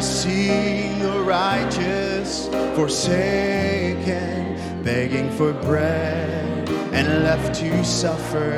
Seeing the righteous forsaken, begging for bread and left to suffer.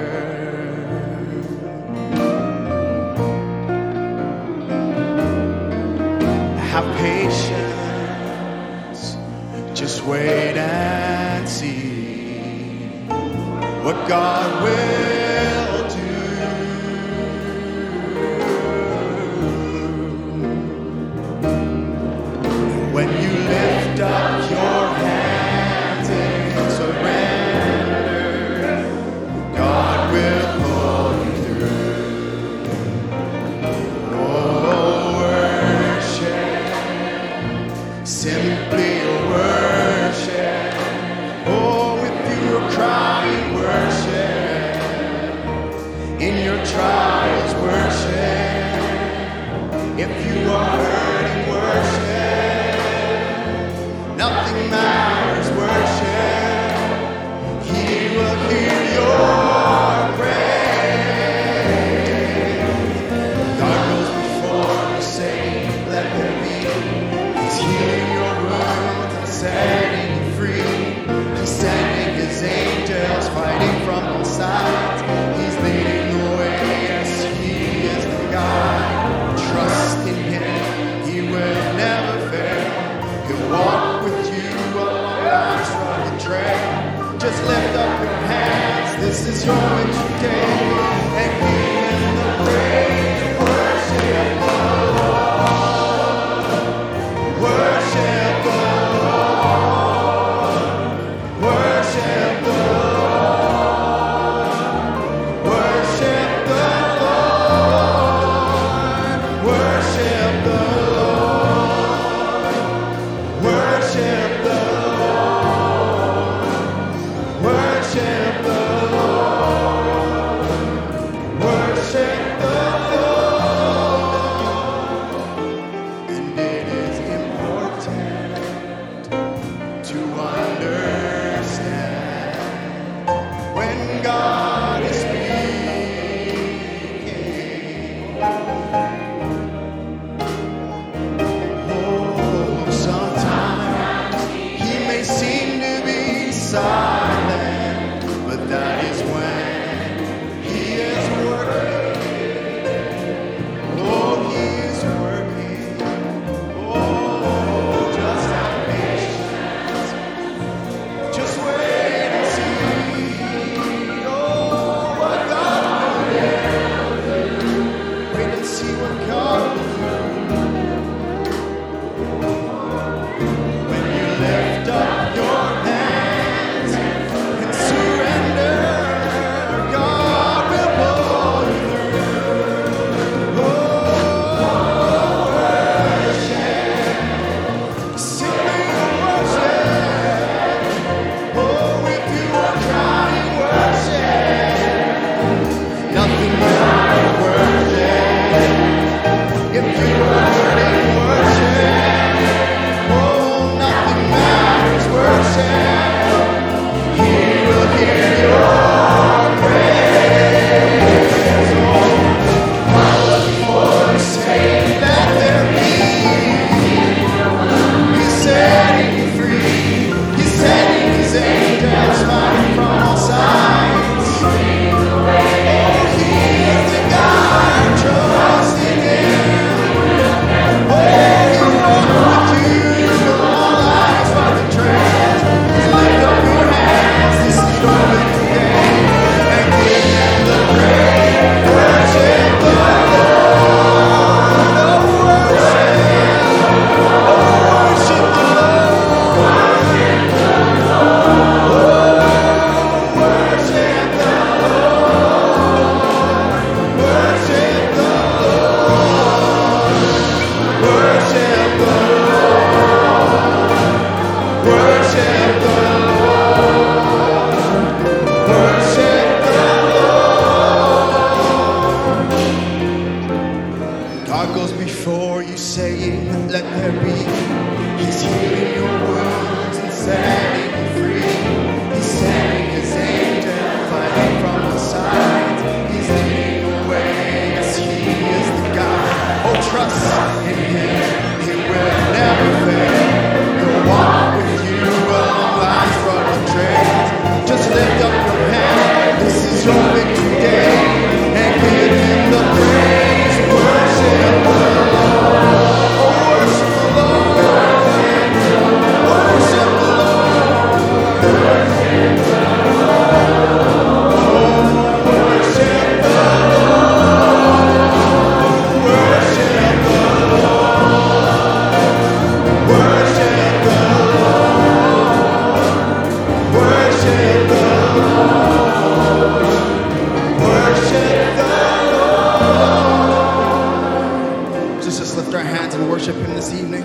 Our hands and worship Him this evening.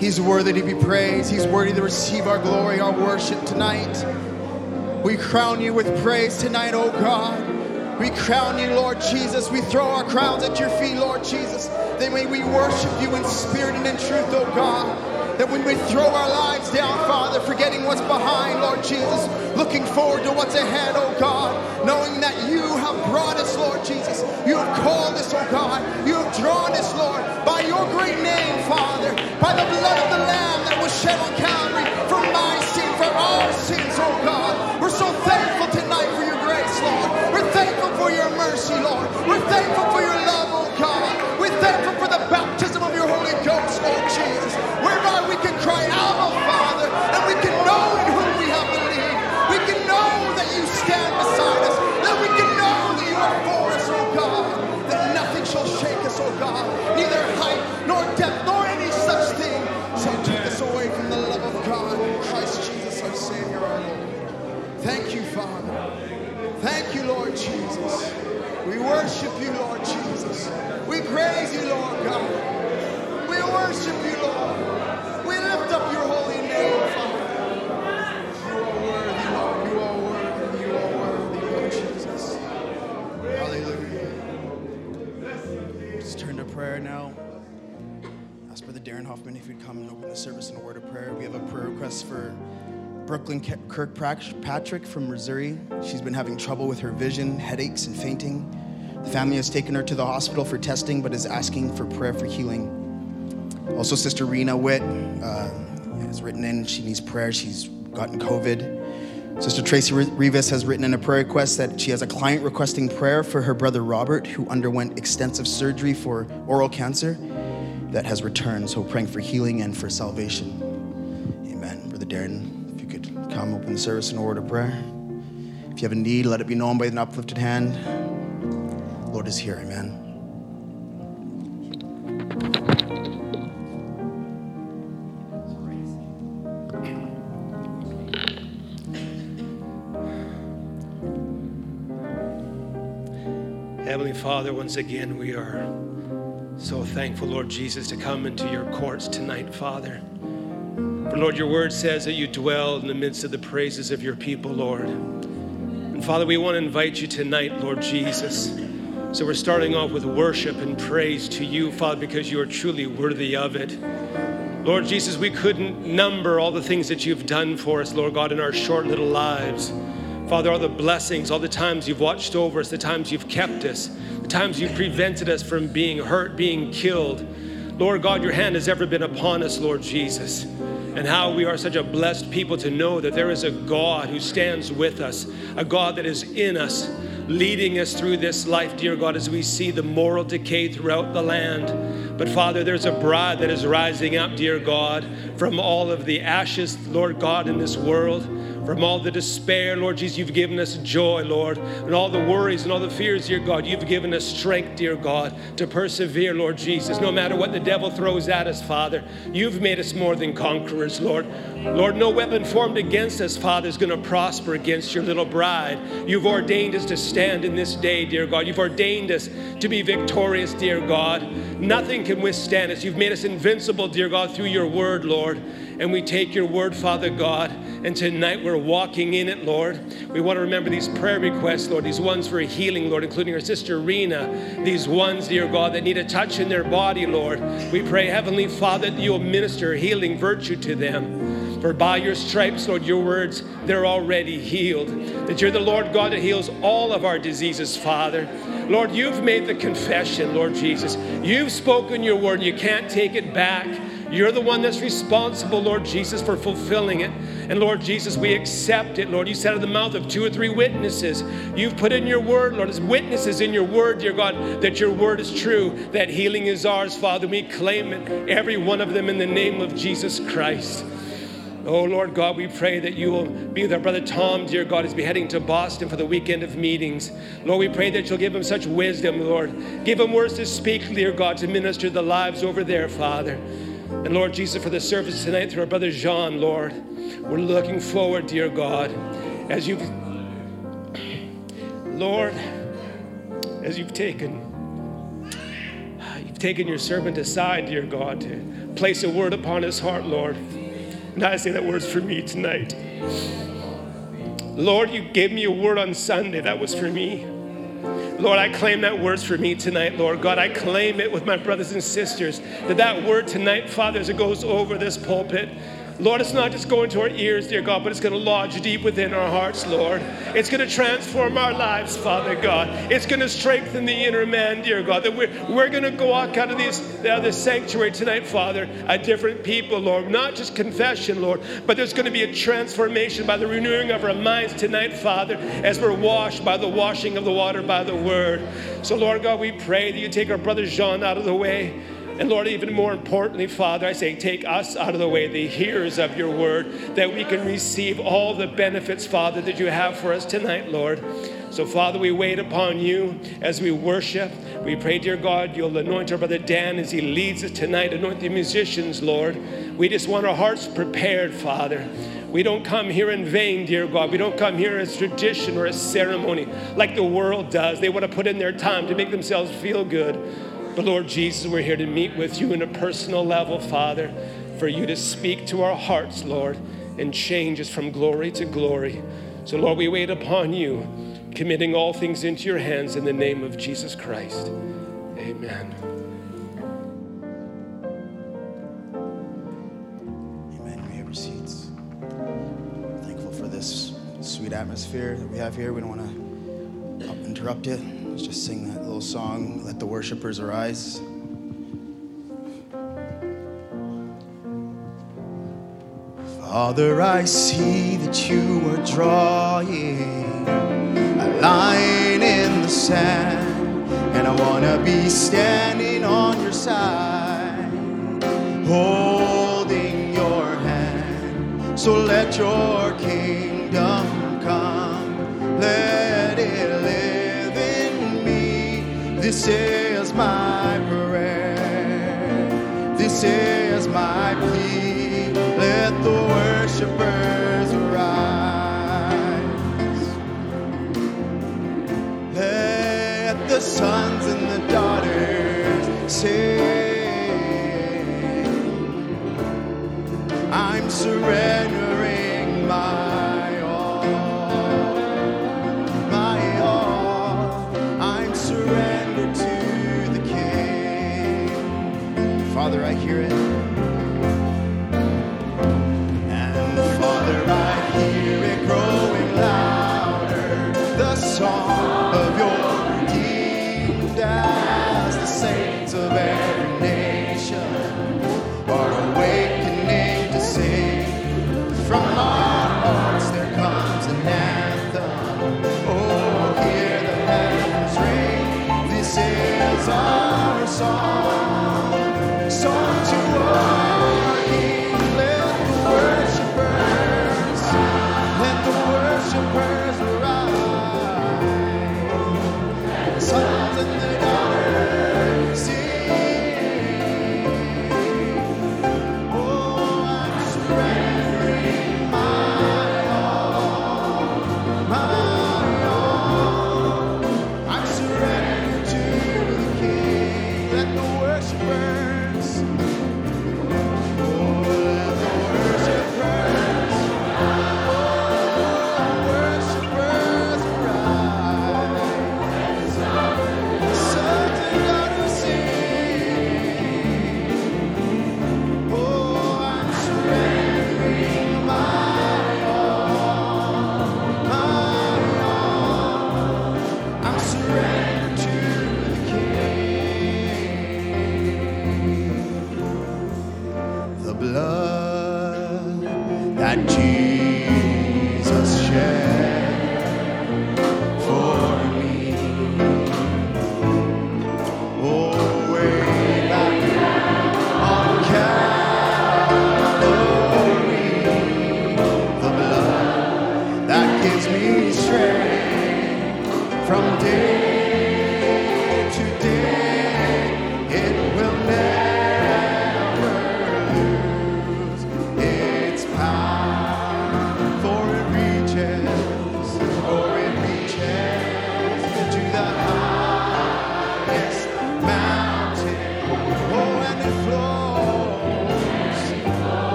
He's worthy to be praised. He's worthy to receive our glory, our worship tonight. We crown you with praise tonight, oh God. We crown you, Lord Jesus. We throw our crowns at your feet, Lord Jesus. That may we worship you in spirit and in truth, oh God. That when we throw our lives down, Father, forgetting what's behind, Lord Jesus, looking forward to what's ahead, oh God, knowing that you have brought us, Lord Jesus. You have called us, oh God. You have drawn us, Lord, by your name, Father, by the blood of the Lamb that was shed on Calvary for my sin, for our sins, oh God. We're so thankful tonight for your grace, Lord. We're thankful for your mercy, Lord. We're thankful for your love, oh God. Darren Hoffman if you'd come and open the service in a word of prayer. We have a prayer request for Brooklyn Kirkpatrick from Missouri. She's been having trouble with her vision, headaches, and fainting. The family has taken her to the hospital for testing, but is asking for prayer for healing. Also, Sister Rena Witt uh, has written in. She needs prayer. She's gotten COVID. Sister Tracy Rivas has written in a prayer request that she has a client requesting prayer for her brother Robert, who underwent extensive surgery for oral cancer that has returned. So, praying for healing and for salvation. Amen. Brother Darren, if you could come open the service in a word of prayer. If you have a need, let it be known by an uplifted hand. Lord is here. Amen. Heavenly Father, once again, we are so thankful, Lord Jesus, to come into your courts tonight, Father. For Lord, your word says that you dwell in the midst of the praises of your people, Lord. And Father, we want to invite you tonight, Lord Jesus. So we're starting off with worship and praise to you, Father, because you are truly worthy of it. Lord Jesus, we couldn't number all the things that you've done for us, Lord God, in our short little lives. Father, all the blessings, all the times you've watched over us, the times you've kept us, times you've prevented us from being hurt, being killed. Lord God, your hand has ever been upon us, Lord Jesus. And how we are such a blessed people to know that there is a God who stands with us, a God that is in us, leading us through this life, dear God, as we see the moral decay throughout the land. But Father, there's a bride that is rising up, dear God, from all of the ashes, Lord God, in this world from all the despair, Lord Jesus, you've given us joy, Lord, and all the worries and all the fears, dear God, you've given us strength, dear God, to persevere, Lord Jesus, no matter what the devil throws at us, Father. You've made us more than conquerors, Lord. Lord, no weapon formed against us, Father, is going to prosper against your little bride. You've ordained us to stand in this day, dear God. You've ordained us to be victorious, dear God, Nothing can withstand us. You've made us invincible, dear God, through your word, Lord. And we take your word, Father God, and tonight we're walking in it, Lord. We want to remember these prayer requests, Lord, these ones for healing, Lord, including our sister Rena, these ones, dear God, that need a touch in their body, Lord. We pray, Heavenly Father, that you'll minister healing virtue to them. For by your stripes, Lord, your words, they're already healed. That you're the Lord God that heals all of our diseases, Father. Lord, you've made the confession, Lord Jesus. You've spoken your word, you can't take it back. You're the one that's responsible, Lord Jesus, for fulfilling it. And Lord Jesus, we accept it, Lord. You said in the mouth of two or three witnesses, you've put in your word, Lord, as witnesses in your word, dear God, that your word is true, that healing is ours, Father. We claim it, every one of them, in the name of Jesus Christ. Oh, Lord God, we pray that you will be with our brother Tom, dear God, as be heading to Boston for the weekend of meetings. Lord, we pray that you'll give him such wisdom, Lord. Give him words to speak, dear God, to minister the lives over there, Father. And Lord Jesus, for the service tonight through our brother Jean, Lord, we're looking forward, dear God, as you've, Lord, as you've taken, you've taken your servant aside, dear God, to place a word upon his heart, Lord. And I say that word's for me tonight. Lord, you gave me a word on Sunday. That was for me. Lord, I claim that word for me tonight, Lord God. I claim it with my brothers and sisters that that word tonight, Father, as it goes over this pulpit, Lord, it's not just going to our ears, dear God, but it's going to lodge deep within our hearts, Lord. It's going to transform our lives, Father God. It's going to strengthen the inner man, dear God, that we're, we're going to go walk out of this, out sanctuary tonight, Father, a different people, Lord. Not just confession, Lord, but there's going to be a transformation by the renewing of our minds tonight, Father, as we're washed by the washing of the water by the word. So, Lord God, we pray that you take our brother Jean out of the way. And Lord, even more importantly, Father, I say, take us out of the way, the hearers of your word, that we can receive all the benefits, Father, that you have for us tonight, Lord. So, Father, we wait upon you as we worship. We pray, dear God, you'll anoint our brother Dan as he leads us tonight. Anoint the musicians, Lord. We just want our hearts prepared, Father. We don't come here in vain, dear God. We don't come here as tradition or as ceremony like the world does. They want to put in their time to make themselves feel good. But Lord Jesus, we're here to meet with you in a personal level, Father, for you to speak to our hearts, Lord, and change us from glory to glory. So, Lord, we wait upon you, committing all things into your hands in the name of Jesus Christ. Amen. Amen. Thankful for this sweet atmosphere that we have here. We don't want to interrupt it. Let's just sing that little song, Let the Worshipers Arise. Father, I see that you are drawing a line in the sand, and I want to be standing on your side, holding your hand. So let your kingdom come, let This is my prayer, this is my plea. Let the worshipers arise. Let the sons and the daughters sing. I'm surrendering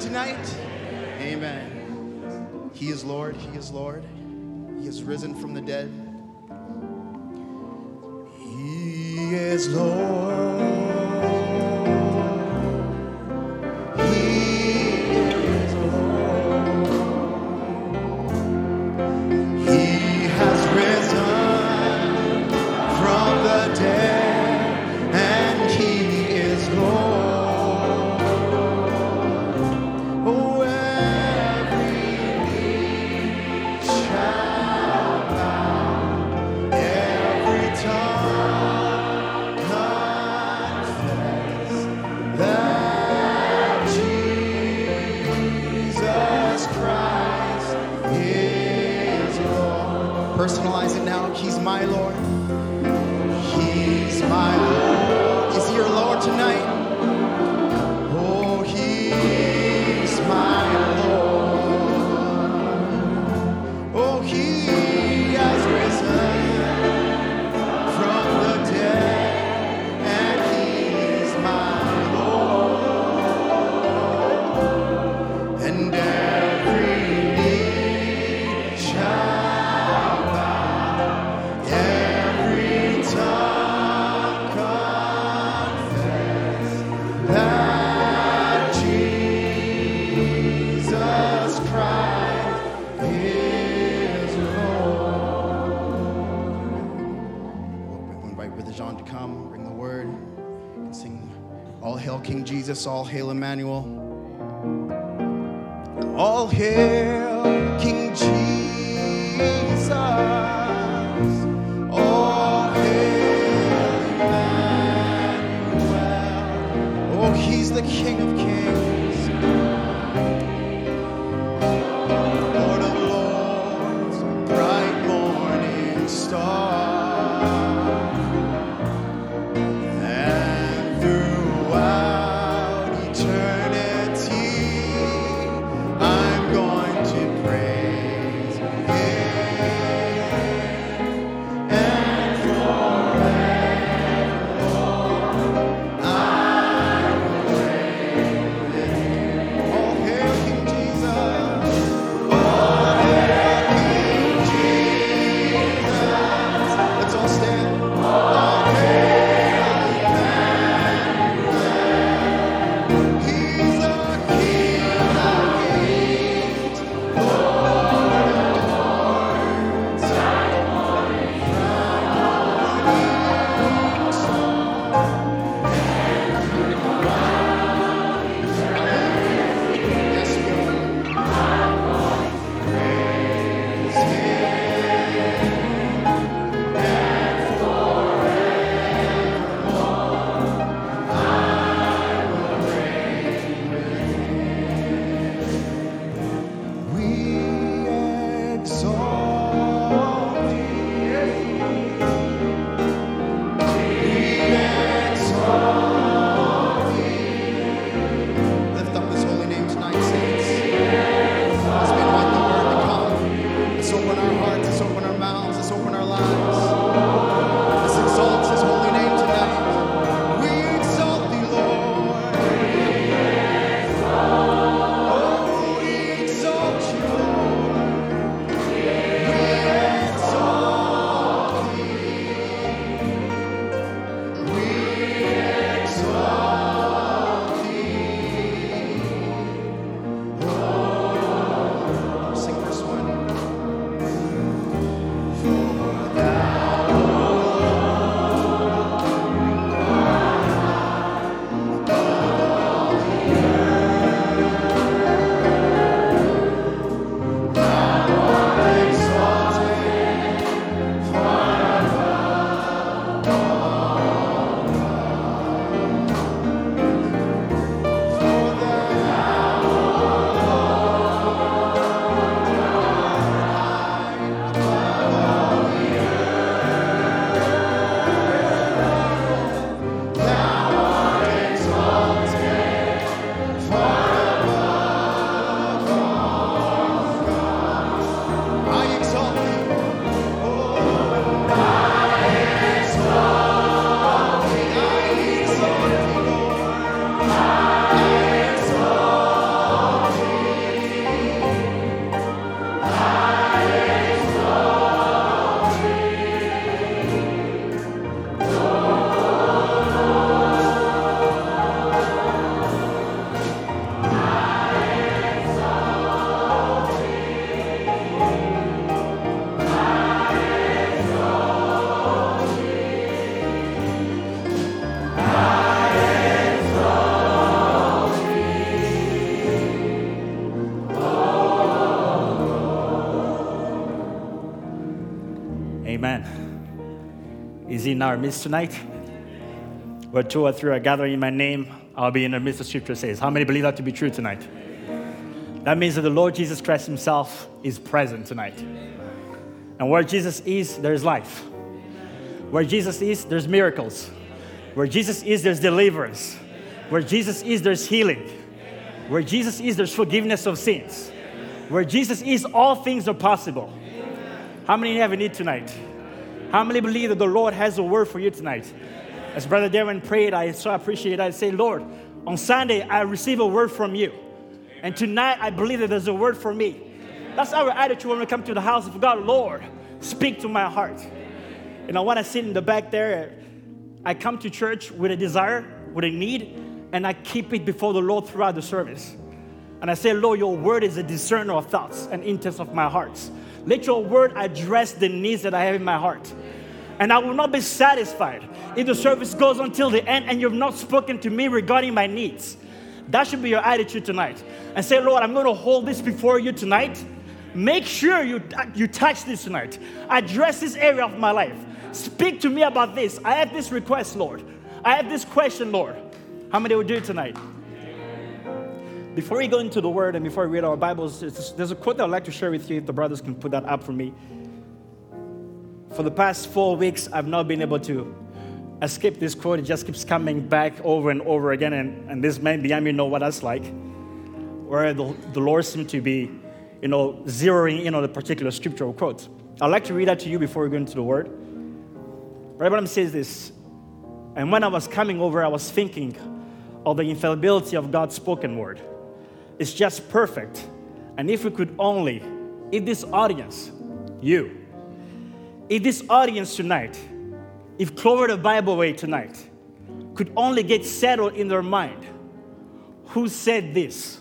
tonight? Amen. He is Lord. He is Lord. He is risen from the dead. He is Lord. us all hail Emmanuel. All hail. Is in our midst tonight? Where two or three are gathering in my name, I'll be in the midst, the scripture says. How many believe that to be true tonight? That means that the Lord Jesus Christ Himself is present tonight. And where Jesus is, there's life. Where Jesus is, there's miracles. Where Jesus is, there's deliverance. Where Jesus is, there's healing. Where Jesus is, there's forgiveness of sins. Where Jesus is, all things are possible. How many have a need tonight? How many believe that the Lord has a word for you tonight? As Brother Darren prayed, I so appreciate it. I say, Lord, on Sunday, I receive a word from you. And tonight, I believe that there's a word for me. That's our attitude when we come to the house of God. Lord, speak to my heart. And I want to sit in the back there, I come to church with a desire, with a need, and I keep it before the Lord throughout the service. And I say, Lord, your word is a discerner of thoughts and intents of my hearts. Let your word address the needs that I have in my heart. And I will not be satisfied if the service goes until the end and you've not spoken to me regarding my needs. That should be your attitude tonight. And say, Lord, I'm going to hold this before you tonight. Make sure you, uh, you touch this tonight. Address this area of my life. Speak to me about this. I have this request, Lord. I have this question, Lord. How many will do it tonight? Before we go into the word and before we read our Bibles, there's a quote that I'd like to share with you if the brothers can put that up for me. For the past four weeks, I've not been able to escape this quote. It just keeps coming back over and over again, and, and this man behind me know what that's like. Where the, the Lord seemed to be, you know, zeroing in on a particular scriptural quote. I'd like to read that to you before we go into the word. Branham says this, and when I was coming over, I was thinking of the infallibility of God's spoken word. It's just perfect. And if we could only, if this audience, you, if this audience tonight, if Cloverdale Bibleway tonight could only get settled in their mind, who said this?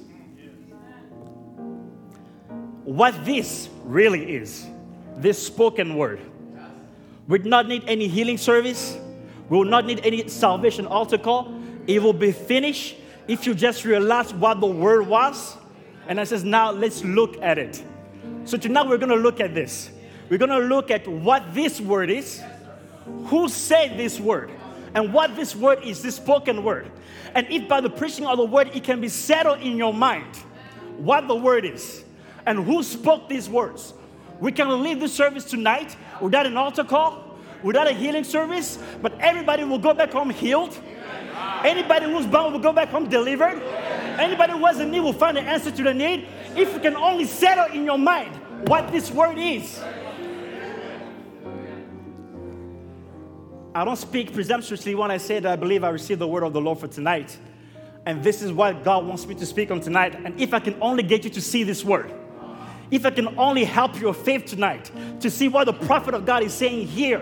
What this really is, this spoken word. We do not need any healing service. We will not need any salvation altar call. It will be finished if you just realize what the word was. And I says, now let's look at it. So tonight we're to look at this. We're to look at what this word is, who said this word, and what this word is, this spoken word. And if by the preaching of the word it can be settled in your mind what the word is and who spoke these words, we can leave the service tonight without an altar call, without a healing service, but everybody will go back home healed. Anybody who's bound will go back home delivered. Anybody who has a need will find an answer to the need. If you can only settle in your mind what this word is. I don't speak presumptuously when I say that I believe I received the word of the Lord for tonight. And this is what God wants me to speak on tonight. And if I can only get you to see this word, if I can only help your faith tonight to see what the prophet of God is saying here,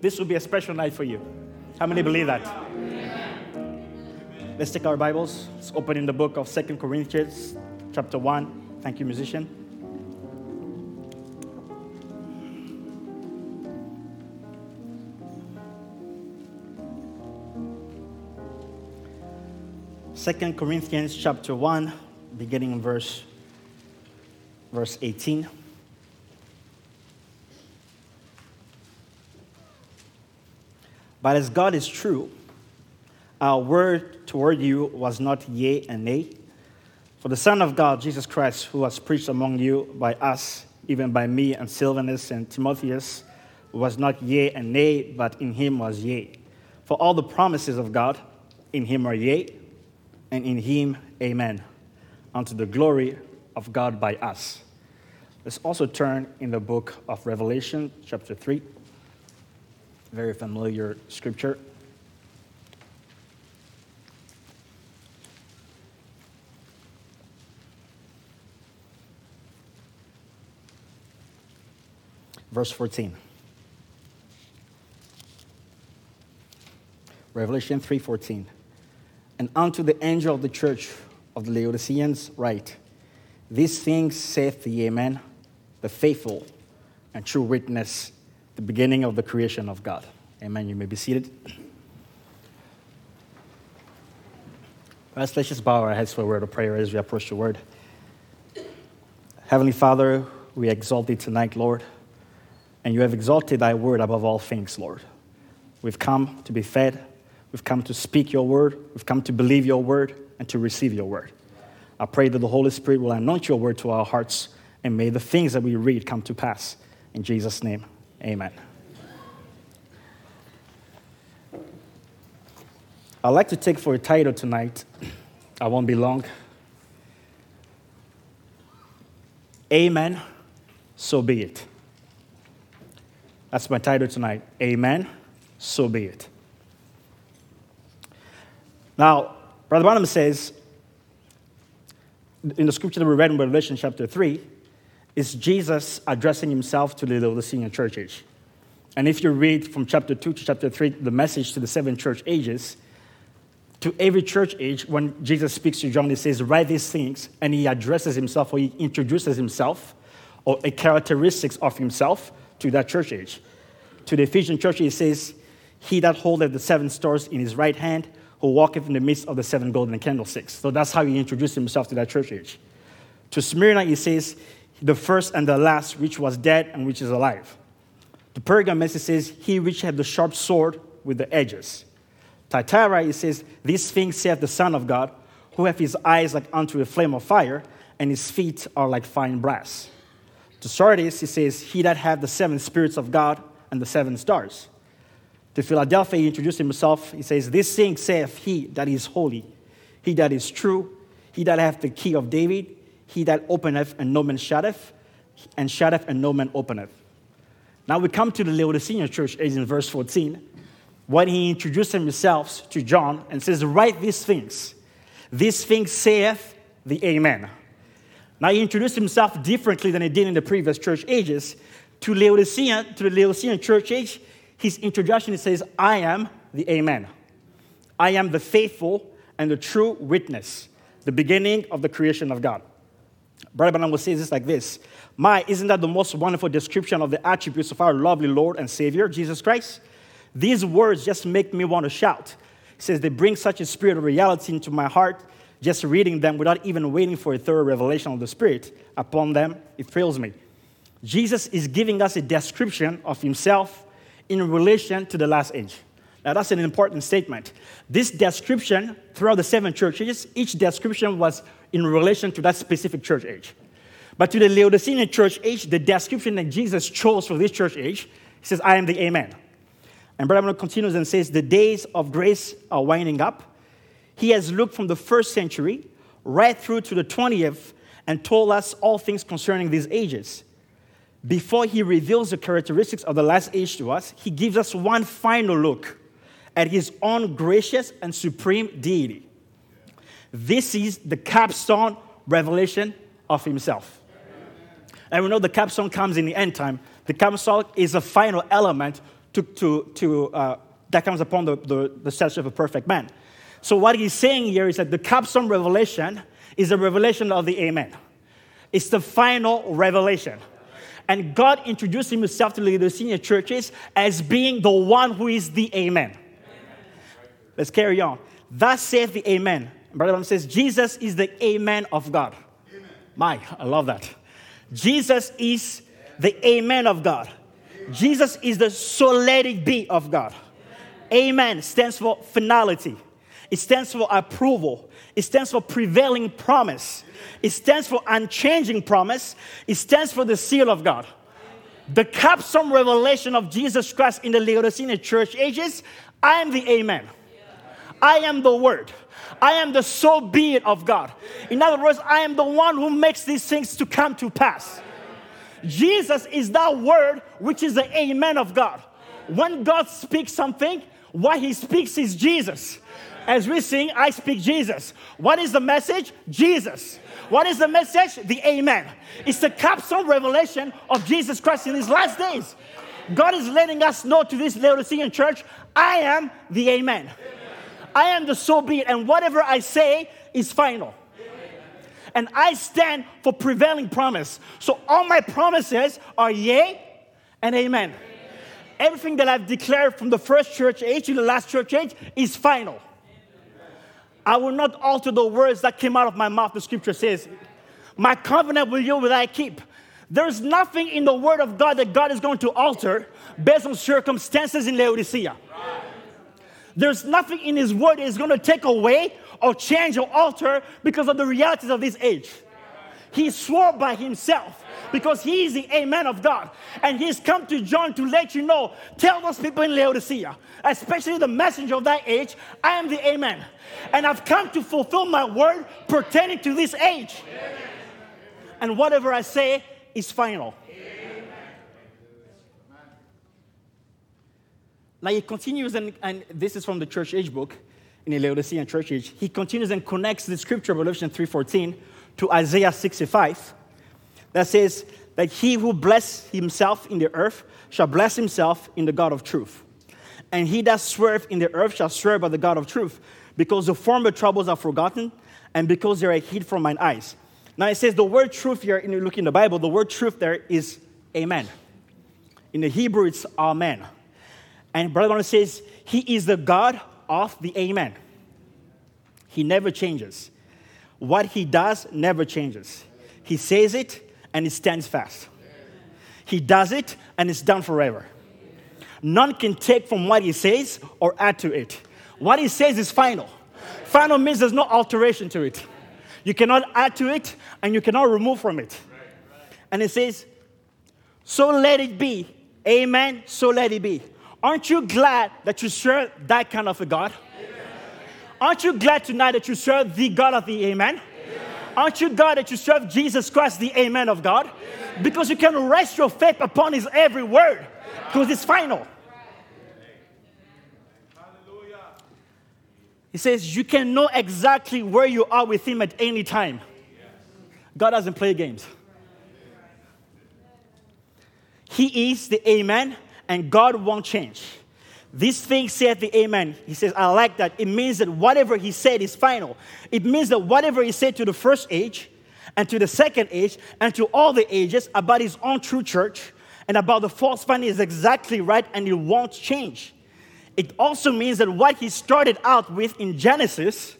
this will be a special night for you. How many believe that? Let's take our Bibles. Let's open in the book of Second Corinthians, chapter 1. Thank you, musician. Second Corinthians chapter 1, beginning in verse, verse 18. But as God is true, our word toward you was not yea and nay. For the Son of God, Jesus Christ, who was preached among you by us, even by me and Silvanus and Timotheus, was not yea and nay, but in him was yea. For all the promises of God in him are yea, and in him amen, unto the glory of God by us. Let's also turn in the book of Revelation, chapter 3. Very familiar scripture. Verse 14. Revelation 3:14. And unto the angel of the church of the Laodiceans write, These things saith the Amen, the faithful and true witness, the beginning of the creation of God. Amen. You may be seated. Let's, let's just bow our heads for a word of prayer as we approach the word. Heavenly Father, we exalt thee tonight, Lord. And you have exalted thy word above all things, Lord. We've come to be fed, we've come to speak your word, we've come to believe your word, and to receive your word. I pray that the Holy Spirit will anoint your word to our hearts, and may the things that we read come to pass. In Jesus' name, amen. I'd like to take for a title tonight, I won't be long. Amen, so be it. That's my title tonight. Amen, so be it. Now, Brother Branham says, in the scripture that we read in Revelation chapter 3, is Jesus addressing himself to the Laodicean church age. And if you read from chapter 2 to chapter 3, the message to the seven church ages, to every church age, when Jesus speaks to John, he says, Write these things, and he addresses himself or he introduces himself or a characteristics of himself to that church age. To the Ephesian church, he says, He that holdeth the seven stars in his right hand, who walketh in the midst of the seven golden candlesticks. So that's how he introduced himself to that church age. To Smyrna, he says, The first and the last, which was dead and which is alive. To Pergamos, he says, He which had the sharp sword with the edges. Thyatira, he says, These things saith the Son of God, who hath his eyes like unto a flame of fire, and his feet are like fine brass. To Sardis, he says, He that hath the seven spirits of God and the seven stars. To Philadelphia, he introduced himself. He says, This thing saith he that is holy, he that is true, he that hath the key of David, he that openeth and no man shutteth, and shutteth and no man openeth. Now we come to the Laodicean church age in verse 14 when he introduced himself to John and says, Write these things. These things saith the Amen. Now he introduced himself differently than he did in the previous church ages. To Laodicean, to the Laodicean church age, his introduction says, I am the Amen. I am the faithful and the true witness, the beginning of the creation of God. Brother Branham will say this like this My, isn't that the most wonderful description of the attributes of our lovely Lord and Savior, Jesus Christ? These words just make me want to shout. He says, They bring such a spirit of reality into my heart. Just reading them without even waiting for a thorough revelation of the Spirit upon them, it thrills me. Jesus is giving us a description of himself in relation to the last age. Now, that's an important statement. This description, throughout the seven churches, each description was in relation to that specific church age. But to the Laodicean church age, the description that Jesus chose for this church age, he says, I am the Amen. And Brother continues and says, The days of grace are winding up. He has looked from the first century right through to the 20th and told us all things concerning these ages. Before he reveals the characteristics of the last age to us, he gives us one final look at his own gracious and supreme deity. This is the capstone revelation of himself. And we know the capstone comes in the end time. The capstone is a final element to, to, to, uh, that comes upon the, the, the stature of a perfect man. So, what he's saying here is that the capstone revelation is a revelation of the Amen. It's the final revelation. And God introduced himself to the senior churches as being the one who is the Amen. Amen. Let's carry on. Thus saith the Amen. Brother Branham says, Jesus is the Amen of God. Amen. My, I love that. Jesus is the Amen of God. Jesus is the so let it be of God. Amen stands for finality. It stands for approval. It stands for prevailing promise. It stands for unchanging promise. It stands for the seal of God. The capstone revelation of Jesus Christ in the Laodicean church ages I am the Amen. I am the Word. I am the so be it of God. In other words, I am the one who makes these things to come to pass. Jesus is that word which is the amen of God. When God speaks something, what he speaks is Jesus. As we sing, I speak Jesus. What is the message? Jesus. What is the message? The amen. It's the capstone revelation of Jesus Christ in these last days. God is letting us know to this Laodicean church, I am the amen. I am the so be it, and whatever I say is final and I stand for prevailing promise. So all my promises are yea and amen. Everything that I've declared from the first church age to the last church age is final. I will not alter the words that came out of my mouth, the scripture says. My covenant with you will I keep. There's nothing in the Word of God that God is going to alter based on circumstances in Laodicea. There's nothing in His Word that is going to take away or change or alter because of the realities of this age. He swore by Himself because He is the Amen of God. And He's come to John to let you know, tell those people in Laodicea, especially the messenger of that age, I am the Amen. And I've come to fulfill my word pertaining to this age. And whatever I say is final. Now he continues, and, and this is from the church age book in the Laodicean church age. He continues and connects the scripture of Revelation 3.14 to Isaiah 65 that says that he who bless himself in the earth shall bless himself in the God of truth. And he that swerve in the earth shall swear by the God of truth, because the former troubles are forgotten, and because they are hid from mine eyes. Now it says the word truth here, in you look in the Bible, the word truth there is amen. In the Hebrew, it's amen. And Brother Branham says, He is the God of the amen. He never changes. What He does never changes. He says it and it stands fast. He does it and it's done forever. None can take from what He says or add to it. What He says is final. Final means there's no alteration to it. You cannot add to it and you cannot remove from it. And it says, So let it be. Amen. So let it be. Aren't you glad that you serve that kind of a God? Aren't you glad tonight that you serve the God of the Amen? Aren't you glad that you serve Jesus Christ, the Amen of God? Because you can rest your faith upon His every word, because it's final. He says you can know exactly where you are with Him at any time. God doesn't play games. He is the Amen, and God won't change. This thing said the Amen. He says, I like that. It means that whatever He said is final. It means that whatever He said to the first age, and to the second age, and to all the ages about His own true church, and about the false finding is exactly right, and it won't change. It also means that what He started out with in Genesis,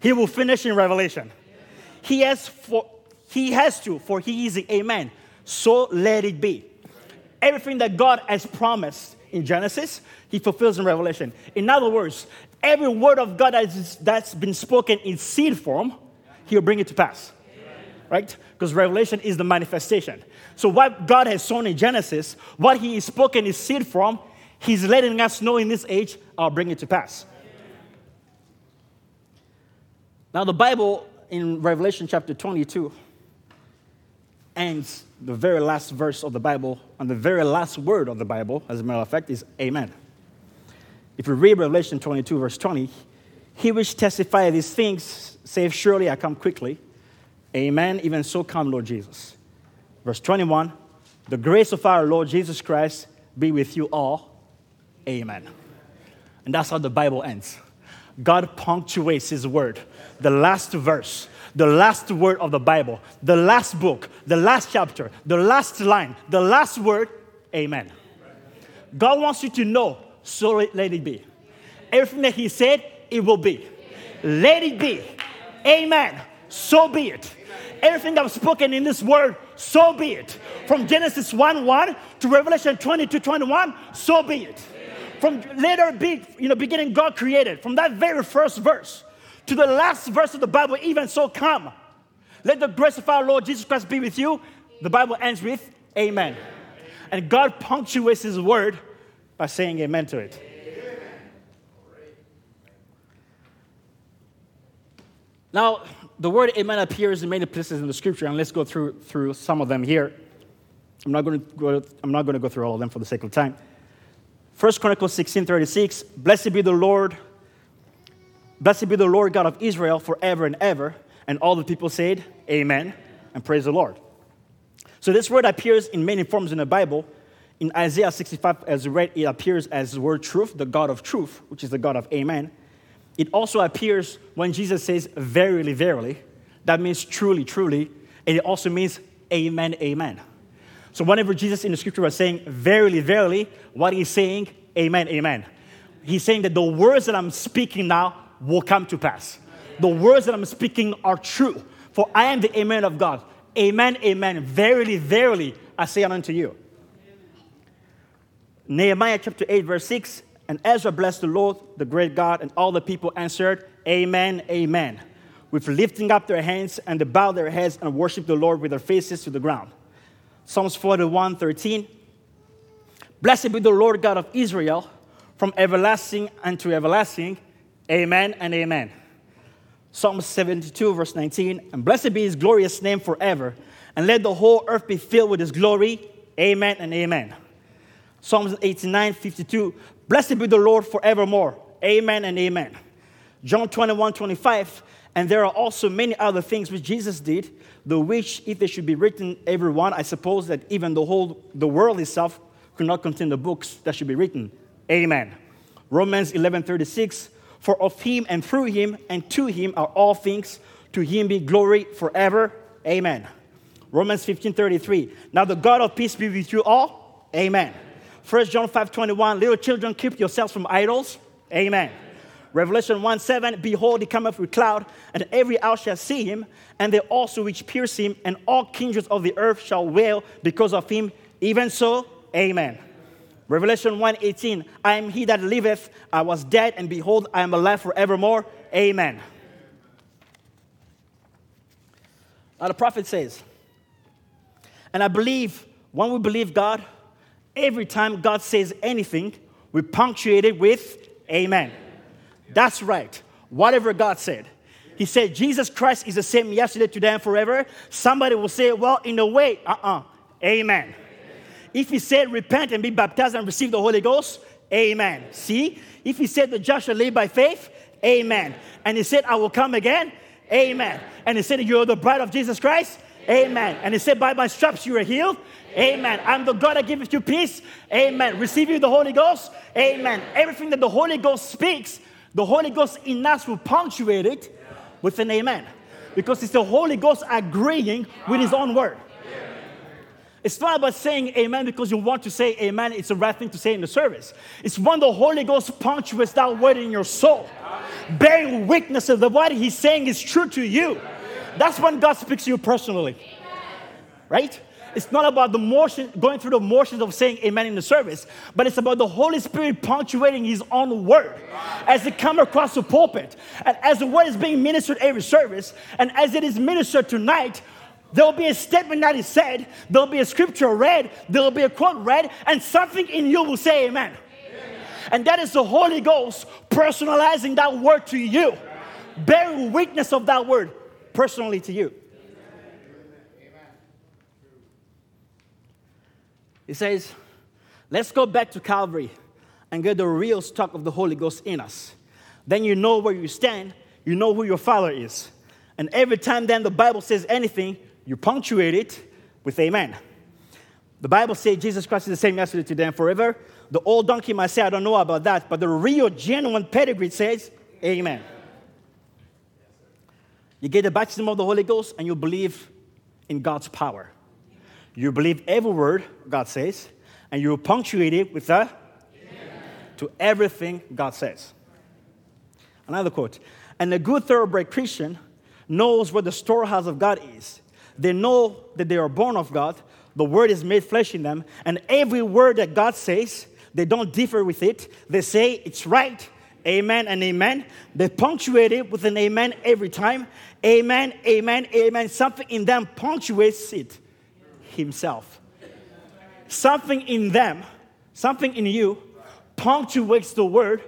He will finish in Revelation. He has, for, he has to, for He is the Amen. So let it be everything that God has promised in Genesis, He fulfills in Revelation. In other words, every word of God that's, been spoken in seed form, He'll bring it to pass. Right? Because Revelation is the manifestation. So, what God has sown in Genesis, what He is spoken in seed form, He's letting us know in this age, I'll bring it to pass. Now, the Bible in Revelation chapter 22 ends the very last verse of the Bible and the very last word of the Bible, as a matter of fact, is Amen. If you read Revelation 22, verse 20, he which testify these things saith, Surely I come quickly. Amen. Even so come, Lord Jesus. Verse 21, the grace of our Lord Jesus Christ be with you all. Amen. And that's how the Bible ends. God punctuates his word. The last verse the last word of the Bible, the last book, the last chapter, the last line, the last word, amen. God wants you to know, so let it be. Everything that He said, it will be. Let it be. Amen. So be it. Everything that was spoken in this word, so be it. From Genesis 1 1 to Revelation 22 21, so be it. From later be, you know, beginning, God created. From that very first verse, to the last verse of the Bible, even so come. Let the grace of our Lord Jesus Christ be with you. The Bible ends with Amen. And God punctuates His word by saying Amen to it. Now, the word amen appears in many places in the scripture, and let's go through, through some of them here. I'm not, going to go, I'm not going to go through all of them for the sake of time. First Chronicles 16 36, blessed be the Lord Blessed be the Lord God of Israel forever and ever. And all the people said, Amen, and praise the Lord. So this word appears in many forms in the Bible. In Isaiah 65, as read, it appears as the word truth, the God of truth, which is the God of Amen. It also appears when Jesus says, Verily, verily. That means truly, truly. And it also means Amen, Amen. So whenever Jesus in the scripture was saying, Verily, verily, what he's saying, Amen, Amen. He's saying that the words that I'm speaking now will come to pass. The words that I'm speaking are true, for I am the Amen of God. Amen, amen. Verily, verily, I say unto you. Nehemiah chapter 8, verse 6 And Ezra blessed the Lord, the great God, and all the people answered, Amen, amen, with lifting up their hands and they bowed their heads and worshiped the Lord with their faces to the ground. Psalms 41, 13. Blessed be the Lord God of Israel from everlasting unto everlasting. Amen and amen. Psalm 72, verse 19. And blessed be his glorious name forever, and let the whole earth be filled with his glory. Amen and amen. Psalms 89, 52. Blessed be the Lord forevermore. Amen and amen. John 21, 25. And there are also many other things which Jesus did, the which, if they should be written, every one, I suppose that even the whole the world itself could not contain the books that should be written. Amen. Romans 11, 36. For of him and through him and to him are all things. To him be glory forever. Amen. Romans 15, 33. Now the God of peace be with you all. Amen. 1 John 5 21, little children, keep yourselves from idols. Amen. Revelation 1 7, behold, he cometh with cloud, and every eye shall see him, and they also which pierce him, and all kindreds of the earth shall wail because of him. Even so, amen. Revelation 1 18, I am he that liveth, I was dead, and behold, I am alive forevermore. Amen. Now the prophet says, and I believe when we believe God, every time God says anything, we punctuate it with amen. That's right. Whatever God said. He said, Jesus Christ is the same yesterday, today, and forever. Somebody will say, well, in a way, uh uh Amen. If he said, repent and be baptized and receive the Holy Ghost, amen. See? If he said, the just shall live by faith, amen. And he said, I will come again, amen. And he said, you're the bride of Jesus Christ, amen. And he said, by my stripes you are healed, Amen. I'm the God that giveth you peace. Amen. Receiving the Holy Ghost. Amen. Everything that the Holy Ghost speaks, the Holy Ghost in us will punctuate it with an amen. Because it's the Holy Ghost agreeing with his own word. It's not about saying amen because you want to say amen. It's the right thing to say in the service. It's when the Holy Ghost punctuates that word in your soul, bearing witness the what he's saying is true to you. That's when God speaks to you personally. Right? It's not about the motion, going through the motions of saying amen in the service, but it's about the Holy Spirit punctuating His own word as it comes across the pulpit. And as the word is being ministered every service, and as it is ministered tonight, there will be a statement that is said, there will be a scripture read, there will be a quote read, and something in you will say amen. And that is the Holy Ghost personalizing that word to you, bearing witness of that word personally to you. He says, let's go back to Calvary and get the real stock of the Holy Ghost in us. Then you know where you stand, you know who your Father is. And every time then the Bible says anything, you punctuate it with amen. The Bible says Jesus Christ is the same yesterday, today, and forever. The old donkey might say, I don't know about that, but the real, genuine pedigree says, Amen. You get the baptism of the Holy Ghost and you believe in God's power. You believe every word God says, and you punctuate it with a to everything God says. Another quote. And a good thoroughbred Christian knows where the storehouse of God is. They know that they are born of God, the word is made flesh in them, and every word that God says, they don't differ with it. They say it's right. Amen and amen. They punctuate it with an amen every time. Amen, amen, amen. Something in them punctuates it himself. Something in them, something in you, punctuates the word.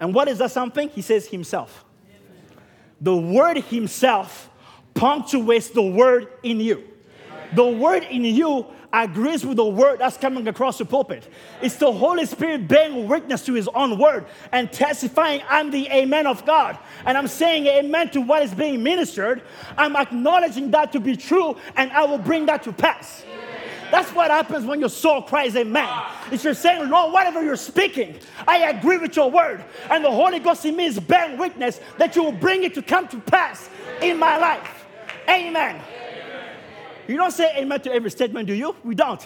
And what is that something? He says himself. The word himself punctuates the word in you. The word in you agrees with the word that's coming across the pulpit. It's the Holy Spirit bearing witness to his own word and testifying, I'm the amen of God. And I'm saying amen to what is being ministered. I'm acknowledging that to be true, and I will bring that to pass. That's what happens when your soul cries amen. It's you're saying, Lord, whatever you're speaking, I agree with your word. And the Holy Ghost in me is bearing witness that you will bring it to come to pass in my life. Amen. You don't say amen to every statement, do you? We don't.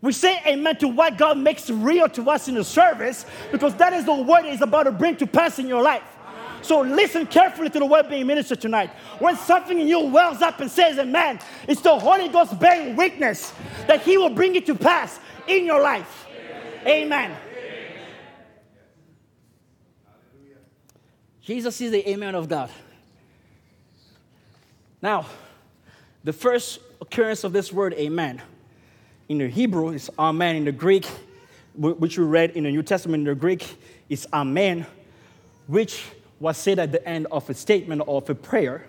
We say amen to what God makes real to us in the service because that is the word is about to bring to pass in your life. So listen carefully to the word being ministered tonight. When something in you wells up and says, Amen, it's the Holy Ghost bearing witness that He will bring it to pass in your life. Amen. Jesus is the Amen of God. Now, the first occurrence of this word, Amen, in the Hebrew is Amen. In the Greek, which we read in the New Testament, in the Greek is Amen, which was said at the end of a statement or of a prayer,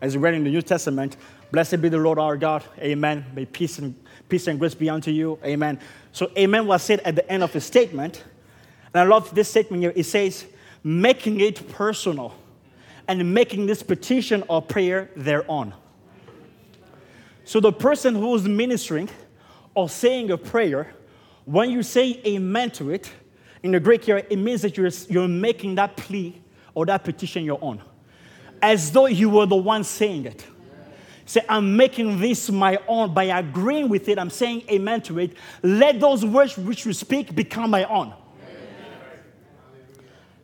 as we read in the New Testament. Blessed be the Lord our God. Amen. May peace and peace and grace be unto you. Amen. So Amen was said at the end of a statement. And I love this statement here. It says, making it personal and making this petition or prayer their own. So the person who is ministering or saying a prayer, when you say amen to it, in the Greek here, it means that you're, you're making that plea or that petition your own, as though you were the one saying it. Say, I'm making this my own by agreeing with it. I'm saying amen to it. Let those words which you speak become my own.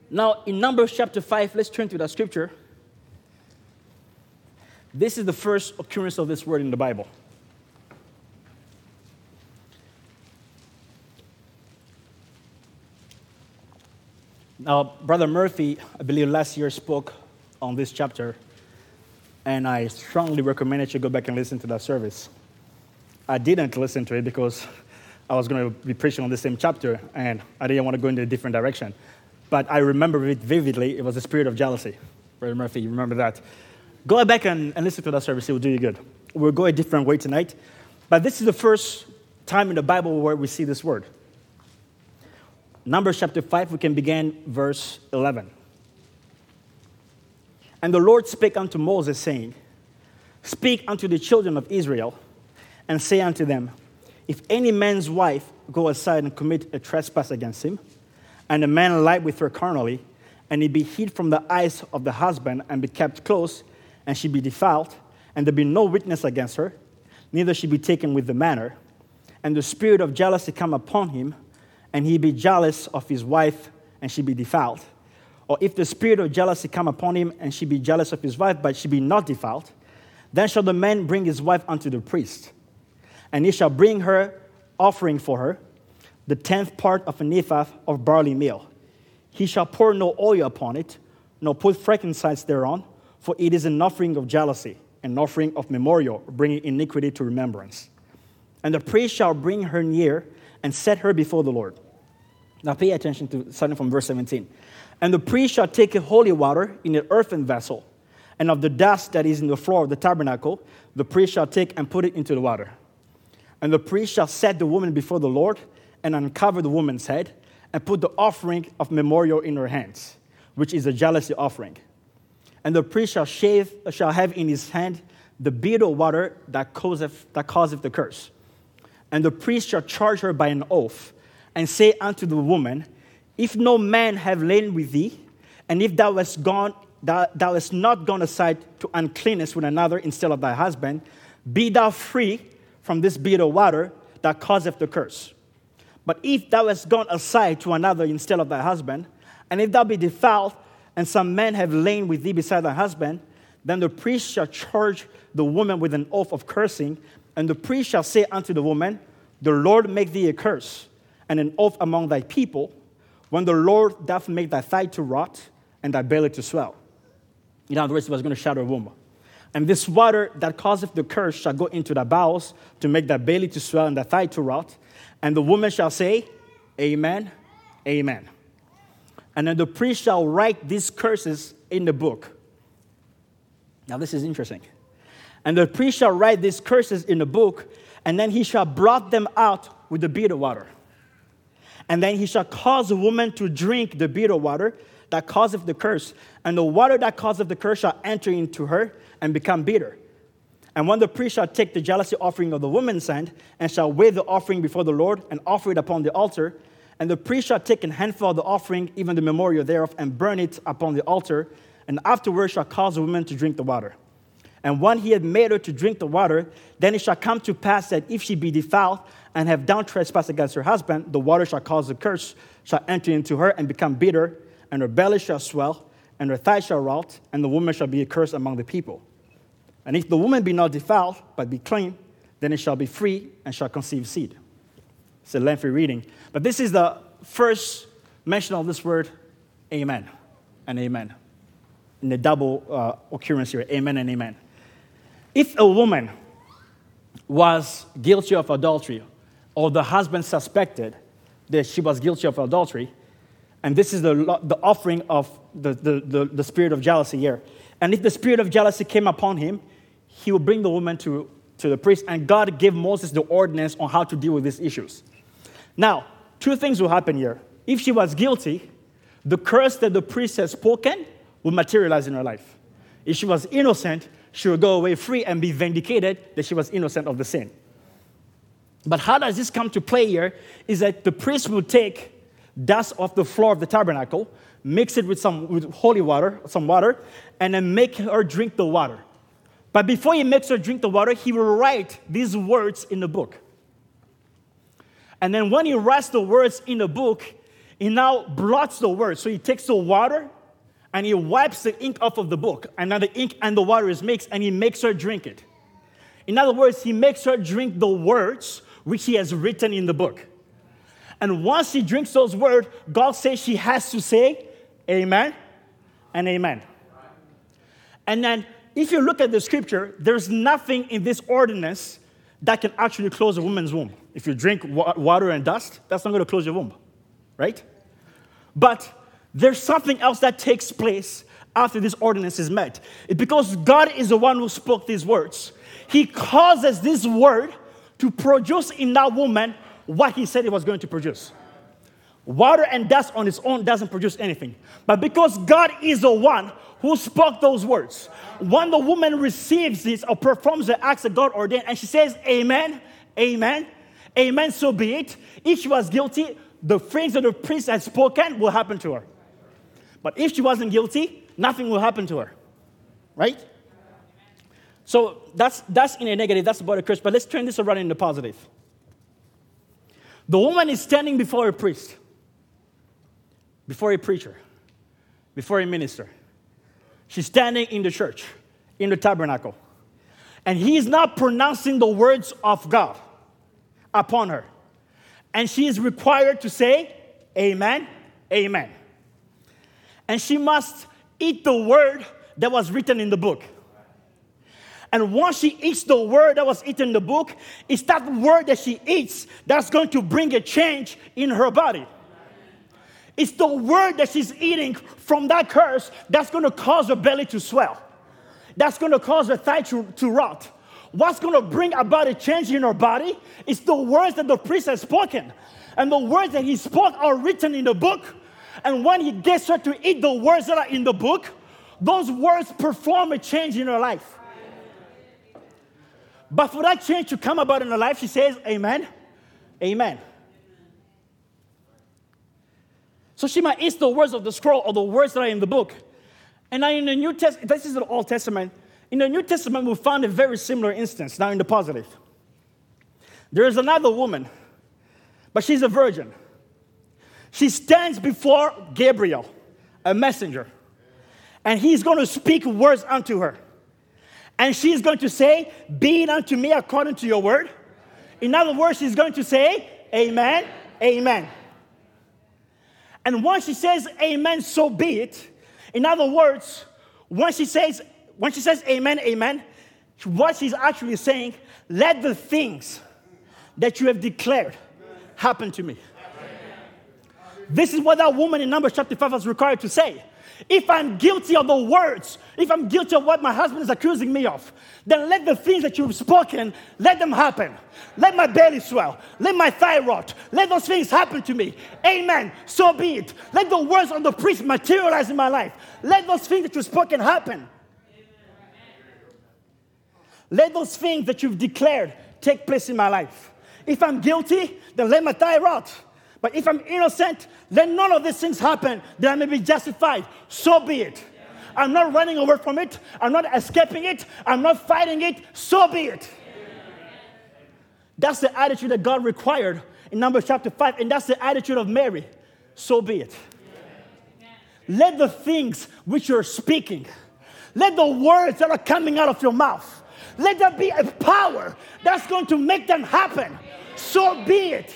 Now, in Numbers chapter 5, let's turn to that scripture. This is the first occurrence of this word in the Bible. Now, Brother Murphy, I believe last year spoke on this chapter, and I strongly recommend that you go back and listen to that service. I didn't listen to it because I was going to be preaching on the same chapter, and I didn't want to go in a different direction. But I remember it vividly. It was the spirit of jealousy. Brother Murphy, you remember that? Go back and, and listen to that service, it will do you good. We'll go a different way tonight. But this is the first time in the Bible where we see this word. Numbers chapter 5, we can begin verse 11. And the Lord spake unto Moses, saying, Speak unto the children of Israel, and say unto them, If any man's wife go aside and commit a trespass against him, and a man lie with her carnally, and he be hid from the eyes of the husband, and be kept close, and she be defiled, and there be no witness against her, neither she be taken with the manner, and the spirit of jealousy come upon him, and he be jealous of his wife, and she be defiled. Or if the spirit of jealousy come upon him, and she be jealous of his wife, but she be not defiled, then shall the man bring his wife unto the priest, and he shall bring her offering for her, the tenth part of an ephah of barley meal. He shall pour no oil upon it, nor put frankincense thereon, for it is an offering of jealousy, an offering of memorial, bringing iniquity to remembrance. And the priest shall bring her near and set her before the Lord. Now pay attention to starting from verse 17. And the priest shall take a holy water in an earthen vessel, and of the dust that is in the floor of the tabernacle, the priest shall take and put it into the water. And the priest shall set the woman before the Lord and uncover the woman's head and put the offering of memorial in her hands, which is a jealousy offering. And the priest shall shave shall have in his hand the bead of water that causeth, that causeth the curse. And the priest shall charge her by an oath, and say unto the woman, If no man have lain with thee, and if thou hast gone, thou, thou hast not gone aside to uncleanness with another instead of thy husband, be thou free from this bead of water that causeth the curse. But if thou hast gone aside to another instead of thy husband, and if thou be defiled, and some men have lain with thee beside thy husband, then the priest shall charge the woman with an oath of cursing, and the priest shall say unto the woman, The Lord make thee a curse, and an oath among thy people, when the Lord doth make thy thigh to rot, and thy belly to swell. In other words, he was going to shatter a womb. And this water that causeth the curse shall go into thy bowels to make thy belly to swell and thy thigh to rot. And the woman shall say, Amen, Amen. And then the priest shall write these curses in the book. Now, this is interesting. And the priest shall write these curses in the book, and then he shall blot them out with the bitter water. And then he shall cause the woman to drink the bitter water that causeth the curse, and the water that causeth the curse shall enter into her and become bitter. And when the priest shall take the jealousy offering of the woman's hand, and shall weigh the offering before the Lord, and offer it upon the altar, and the priest shall take an handful of the offering, even the memorial thereof, and burn it upon the altar, and afterward shall cause the woman to drink the water. And when he had made her to drink the water, then it shall come to pass that if she be defiled and have done trespass against her husband, the water shall cause the curse, shall enter into her and become bitter, and her belly shall swell, and her thigh shall rot, and the woman shall be accursed among the people. And if the woman be not defiled, but be clean, then it shall be free and shall conceive seed. It's a lengthy reading. But this is the first mention of this word, amen and amen. In the double uh, occurrence here, amen and amen. If a woman was guilty of adultery, or the husband suspected that she was guilty of adultery, and this is the, the offering of the, the, the, the spirit of jealousy here. And if the spirit of jealousy came upon him, he would bring the woman to, to the priest, and God gave Moses the ordinance on how to deal with these issues. Now, two things will happen here. If she was guilty, the curse that the priest has spoken would materialize in her life. If she was innocent, she would go away free and be vindicated that she was innocent of the sin. But how does this come to play here? Is that the priest would take dust off the floor of the tabernacle, mix it with some with holy water, some water, and then make her drink the water. But before he makes her drink the water, he will write these words in the book. And then when he writes the words in the book, he now blots the words. So he takes the water and he wipes the ink off of the book. And now the ink and the water is mixed and he makes her drink it. In other words, he makes her drink the words which he has written in the book. And once she drinks those words, God says she has to say amen and amen. And then if you look at the scripture, there's nothing in this ordinance that can actually close a woman's womb. If you drink water and dust, that's not going to close your womb, right? But there's something else that takes place after this ordinance is met. It's because God is the one who spoke these words. He causes this word to produce in that woman what he said it was going to produce. Water and dust on its own doesn't produce anything. But because God is the one who spoke those words, when the woman receives this or performs the acts that God ordained, and she says, Amen, Amen, Amen, so be it. If she was guilty, the things that the priest had spoken will happen to her. But if she wasn't guilty, nothing will happen to her. Right? So that's, that's in a negative, that's about a curse. But let's turn this around in the positive. The woman is standing before a priest, before a preacher, before a minister. She's standing in the church, in the tabernacle. And he is not pronouncing the words of God upon her. And she is required to say, Amen, Amen. And she must eat the word that was written in the book. And once she eats the word that was eaten in the book, it's that word that she eats that's going to bring a change in her body. It's the word that she's eating from that curse that's going to cause her belly to swell, that's going to cause her thigh to, to rot. What's going to bring about a change in her body is the words that the priest has spoken. And the words that he spoke are written in the book. And when he gets her to eat the words that are in the book, those words perform a change in her life. But for that change to come about in her life, she says, Amen. Amen. So she might eat the words of the scroll or the words that are in the book. And now in the New Testament, this is the Old Testament. In the New Testament, we found a very similar instance, now in the positive. There is another woman, but she's a virgin. She stands before Gabriel, a messenger, and he's going to speak words unto her. And she's going to say, Be it unto me according to your word. In other words, she's going to say, Amen, Amen. And once she says, Amen, so be it. In other words, when she says, when she says amen, amen, what she's actually saying, let the things that you have declared happen to me. This is what that woman in Numbers chapter 5 was required to say. If I'm guilty of the words, if I'm guilty of what my husband is accusing me of, then let the things that you've spoken, let them happen. Let my belly swell. Let my thigh rot. Let those things happen to me. Amen. So be it. Let the words of the priest materialize in my life. Let those things that you've spoken happen. Let those things that you've declared take place in my life. If I'm guilty, then let my thigh rot. But if I'm innocent, let none of these things happen, that I may be justified. So be it. I'm not running away from it. I'm not escaping it. I'm not fighting it. So be it. That's the attitude that God required in Numbers chapter 5, and that's the attitude of Mary. So be it. let the things which you're speaking, let the words that are coming out of your mouth, let there be a power that's going to make them happen. So be it.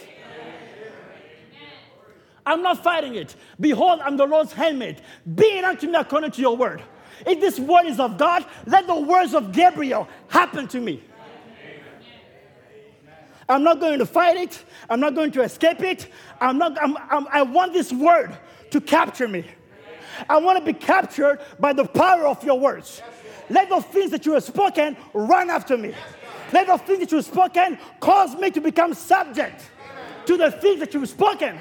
I'm not fighting it. Behold, I'm the Lord's handmaid. Be it unto me according to your word. If this word is of God, let the words of Gabriel happen to me. I'm not going to fight it. I'm not going to escape it. I'm not, I'm, I'm, i want this word to capture me. I want to be captured by the power of your words. Let the things that you have spoken run after me. Let the things that you have spoken cause me to become subject to the things that you've spoken.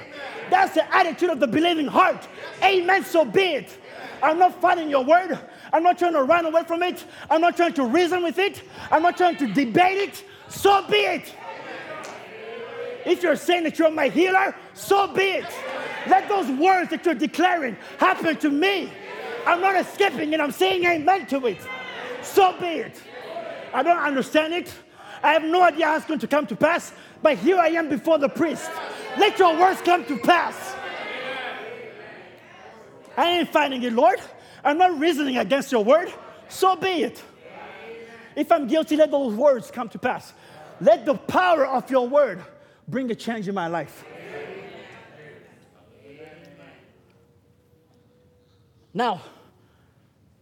That's the attitude of the believing heart. Amen, so be it. I'm not fighting your word. I'm not trying to run away from it. I'm not trying to reason with it. I'm not trying to debate it. So be it. If you're saying that you're my healer, so be it. Let those words that you're declaring happen to me. I'm not escaping it, I'm saying amen to it. So be it. I don't understand it. I have no idea how it's going to come to pass, but here I am before the priest. Let your words come to pass. I ain't fighting it, Lord. I'm not reasoning against your word. So be it. If I'm guilty, let those words come to pass. Let the power of your word bring a change in my life. Now,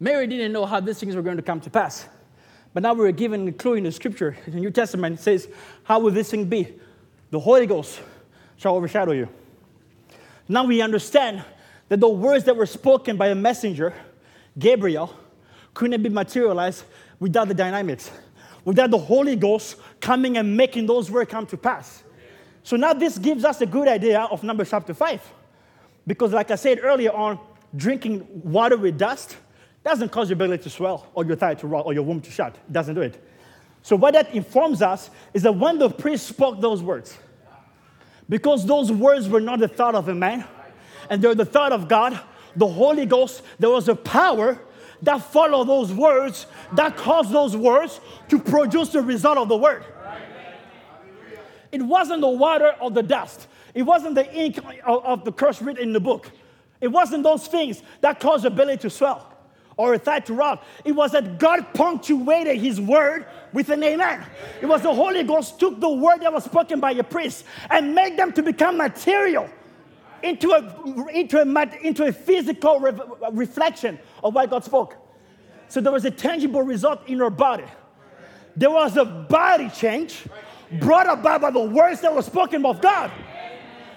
Mary didn't know how these things were going to come to pass. But now we're given a clue in the scripture. In the New Testament, it says, How will this thing be? The Holy Ghost shall overshadow you. Now we understand that the words that were spoken by a messenger, Gabriel, couldn't be materialized without the dynamics, without the Holy Ghost coming and making those words come to pass. So now this gives us a good idea of Numbers chapter 5. Because, like I said earlier on, drinking water with dust doesn't cause your belly to swell or your thigh to rot or your womb to shut. It doesn't do it. So, what that informs us is that when the priest spoke those words, because those words were not the thought of a man and they're the thought of God, the Holy Ghost, there was a power that followed those words that caused those words to produce the result of the word. It wasn't the water or the dust. It wasn't the ink of, the curse written in the book. It wasn't those things that caused your belly to swell or a thigh to. It was that God punctuated his word with an amen. It was the Holy Ghost took the word that was spoken by a priest and made them to become material into a, into a, into a physical re- reflection of what God spoke. So there was a tangible result in your body. There was a body change brought about by the words that were spoken of God.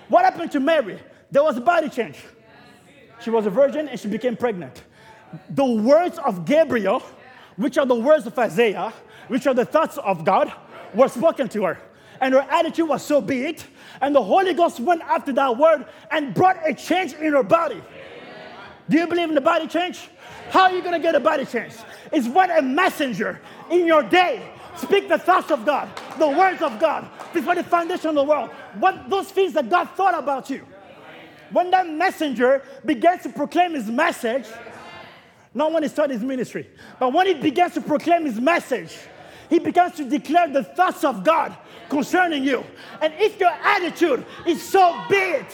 What happened to Mary? There was a body change. She was a virgin and she became pregnant. The words of Gabriel, which are the words of Isaiah, which are the thoughts of God, were spoken to her. And her attitude was so be it. And the Holy Ghost went after that word and brought a change in her body. Do you believe in the body change? How are you going to get a body change? It's when a messenger in your day Speak the thoughts of God, the words of God before the foundation of the world. What those things that God thought about you. When that messenger begins to proclaim his message, not when he started his ministry, but when he begins to proclaim his message, he begins to declare the thoughts of God concerning you. And if your attitude is so big,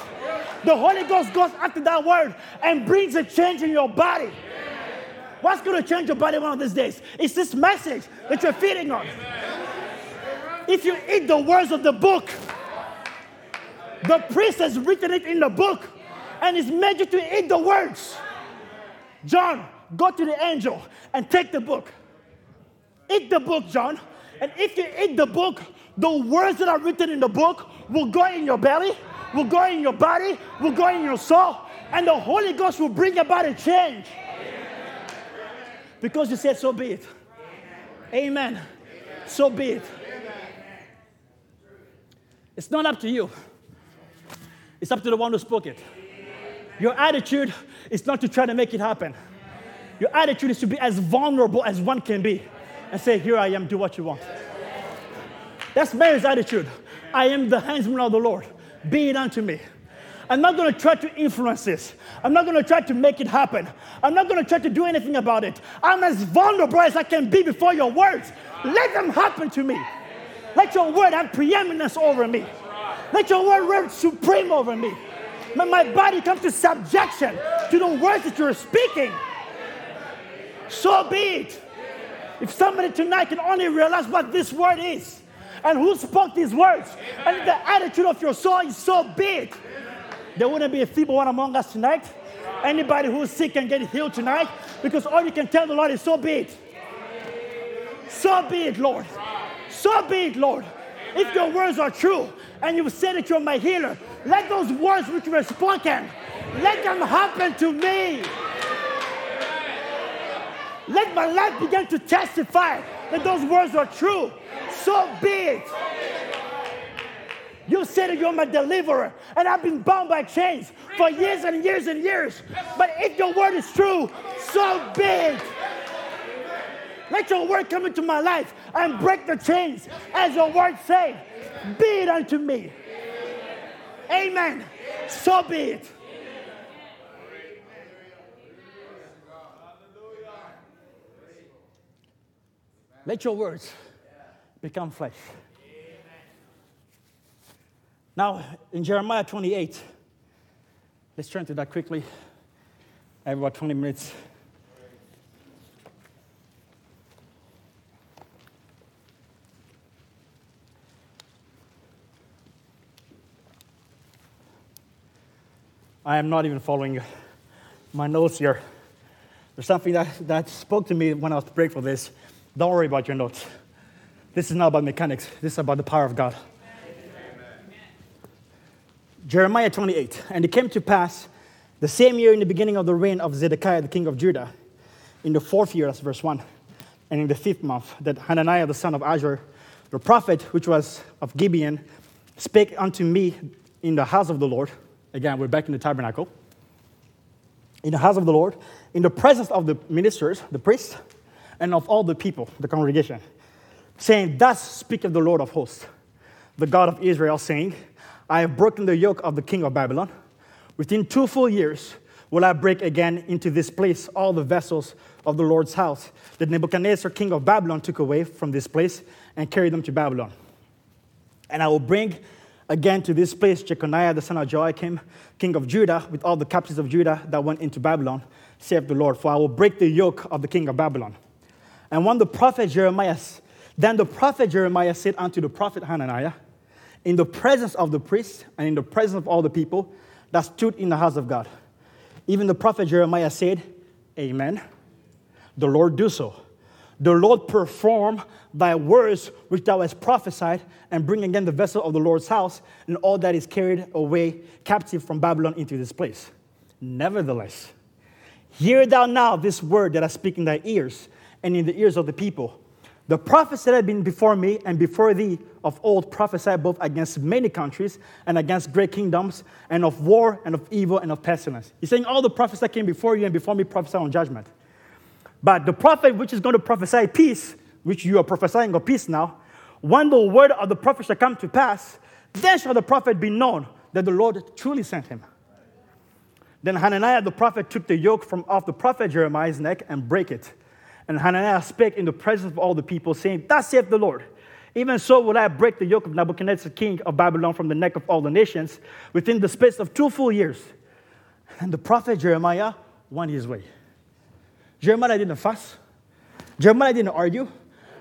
the Holy Ghost goes after that word and brings a change in your body. What's going to change your body one of these days? It's this message that you're feeding on. If you eat the words of the book, the priest has written it in the book and it's made you to eat the words. John, go to the angel and take the book. Eat the book, John. And if you eat the book, the words that are written in the book will go in your belly, will go in your body, will go in your soul, and the Holy Ghost will bring about a change. Because you said, so be it. Amen. Amen. So be it. Amen. It's not up to you, it's up to the one who spoke it. Your attitude is not to try to make it happen. Your attitude is to be as vulnerable as one can be and say, Here I am, do what you want. That's Mary's attitude. I am the handsman of the Lord. Be it unto me. I'm not going to try to influence this. I'm not going to try to make it happen. I'm not going to try to do anything about it. I'm as vulnerable as I can be before your words. Let them happen to me. Let your word have preeminence over me. Let your word reign supreme over me. May my body come to subjection to the words that you're speaking. So be it. If somebody tonight can only realize what this word is and who spoke these words and the attitude of your soul is so big, there wouldn't be a feeble one among us tonight. Anybody who's sick can get healed tonight because all you can tell the Lord is so be it. So be it, Lord. So be it, Lord. If your words are true and you've said that you're my healer, let those words which were spoken, let them happen to me. Let my life begin to testify that those words are true. So be it. You said that you're my deliverer, and I've been bound by chains for years and years and years. But if your word is true, so be it. Let your word come into my life and break the chains, as your word say. Be it unto me. Amen. So be it. Let your words become flesh. Now, in Jeremiah 28, let's turn to that quickly. I have about 20 minutes. I am not even following my notes here. There's something that, that spoke to me when I was preparing for this. Don't worry about your notes. This is not about mechanics, this is about the power of God. Amen. Jeremiah 28. And it came to pass the same year in the beginning of the reign of Zedekiah, the king of Judah, in the fourth year, that's verse 1, and in the fifth month, that Hananiah the son of Azur, the prophet, which was of Gibeon, spake unto me in the house of the Lord. Again, we're back in the tabernacle. In the house of the Lord, in the presence of the ministers, the priests, and of all the people, the congregation, saying, Thus speaketh the Lord of hosts, the God of Israel, saying, I have broken the yoke of the king of Babylon. Within two full years will I break again into this place all the vessels of the Lord's house that Nebuchadnezzar, king of Babylon, took away from this place and carried them to Babylon. And I will bring again to this place Jeconiah the son of Joachim, king of Judah, with all the captives of Judah that went into Babylon, saith the Lord, for I will break the yoke of the king of Babylon. And when the prophet Jeremiah, then the prophet Jeremiah said unto the prophet Hananiah, in the presence of the priests and in the presence of all the people that stood in the house of God. Even the prophet Jeremiah said, Amen. The Lord do so. The Lord perform thy words which thou hast prophesied, and bring again the vessel of the Lord's house and all that is carried away captive from Babylon into this place. Nevertheless, hear thou now this word that I speak in thy ears and in the ears of the people. The prophets that have been before me and before thee of old prophesied both against many countries and against great kingdoms, and of war and of evil and of pestilence. He's saying all the prophets that came before you and before me prophesy on judgment. But the prophet which is going to prophesy peace, which you are prophesying of peace now, when the word of the prophet shall come to pass, then shall the prophet be known that the Lord truly sent him. Then Hananiah the prophet took the yoke from off the prophet Jeremiah's neck and brake it. And Hananiah spake in the presence of all the people, saying, Thus saith the Lord, even so will I break the yoke of Nebuchadnezzar, king of Babylon, from the neck of all the nations within the space of two full years. And the prophet Jeremiah went his way. Jeremiah didn't fuss. Jeremiah didn't argue.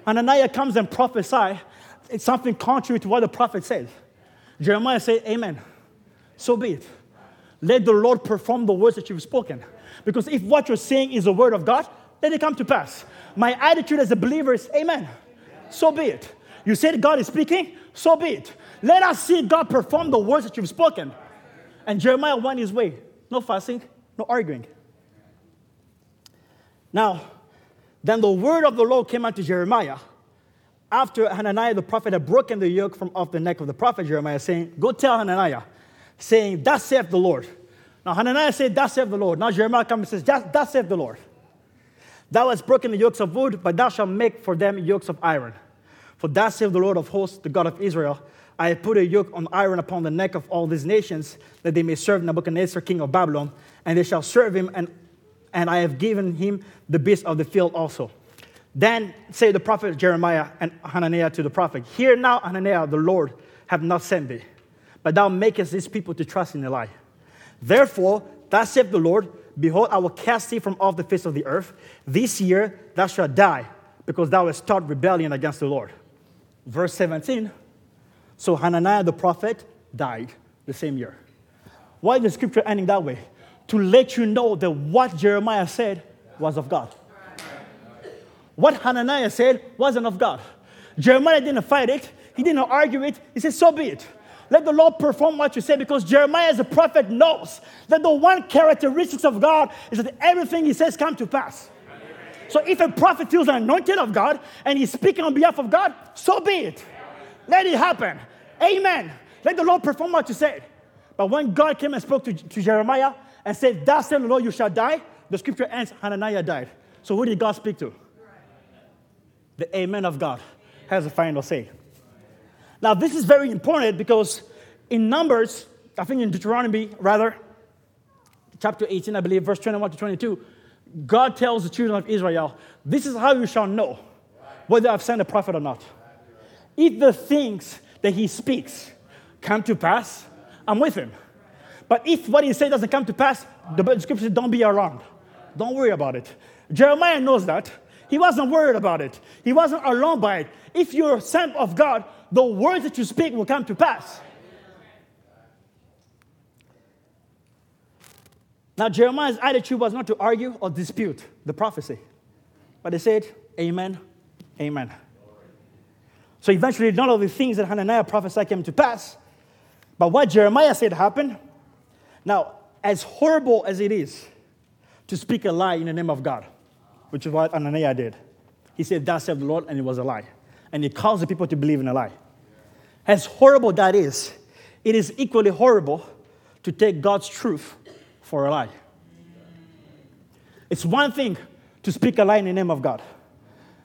Hananiah comes and prophesies. It's something contrary to what the prophet said. Jeremiah said, Amen. So be it. Let the Lord perform the words that you've spoken. Because if what you're saying is the word of God, let it come to pass. My attitude as a believer is, Amen. So be it. You said God is speaking, so be it. Let us see God perform the words that you've spoken. And Jeremiah went his way. No fussing, no arguing. Now, then the word of the Lord came unto Jeremiah after Hananiah the prophet had broken the yoke from off the neck of the prophet Jeremiah, saying, Go tell Hananiah, saying, Thus saith the Lord. Now Hananiah said, Thus saith the Lord. Now Jeremiah comes and says, Thus saith the Lord. Thou hast broken the yokes of wood, but thou shalt make for them yokes of iron. For thus saith the Lord of hosts, the God of Israel, I have put a yoke on iron upon the neck of all these nations, that they may serve Nebuchadnezzar, king of Babylon, and they shall serve him, and, and I have given him the beasts of the field also. Then say the prophet Jeremiah and Hananiah to the prophet, Hear now, Hananiah, the Lord have not sent thee, but thou makest these people to trust in a lie. Therefore, thus saith the Lord, Behold, I will cast thee from off the face of the earth. This year thou shalt die, because thou hast taught rebellion against the Lord. Verse 17. So Hananiah the prophet died the same year. Why is the scripture ending that way? To let you know that what Jeremiah said was of God. What Hananiah said wasn't of God. Jeremiah didn't fight it, he didn't argue it. He said, So be it. Let the Lord perform what you say because Jeremiah, as a prophet, knows that the one characteristics of God is that everything he says come to pass. So if a prophet feels anointed of God and he's speaking on behalf of God, so be it. Let it happen. Amen. Let the Lord perform what you said. But when God came and spoke to, to Jeremiah and said, Thus said the Lord, you shall die, the scripture ends, Hananiah died. So who did God speak to? The Amen of God has a final say. Now, this is very important because in Numbers, I think in Deuteronomy, rather, chapter 18, I believe, verse 21 to 22, God tells the children of Israel, This is how you shall know whether I've sent a prophet or not. If the things that he speaks come to pass, I'm with him. But if what he says doesn't come to pass, the scripture says, Don't be alarmed. Don't worry about it. Jeremiah knows that. He wasn't worried about it. He wasn't alarmed by it. If you're sent of God, the words that you speak will come to pass. Now, Jeremiah's attitude was not to argue or dispute the prophecy, but he said, Amen, Amen. So eventually, none of the things that Hananiah prophesied came to pass. But what Jeremiah said happened. Now, as horrible as it is to speak a lie in the name of God, which is what Hananiah did, he said, Thus saith the Lord, and it was a lie. And he caused the people to believe in a lie. As horrible that is, it is equally horrible to take God's truth for a lie. It's one thing to speak a lie in the name of God,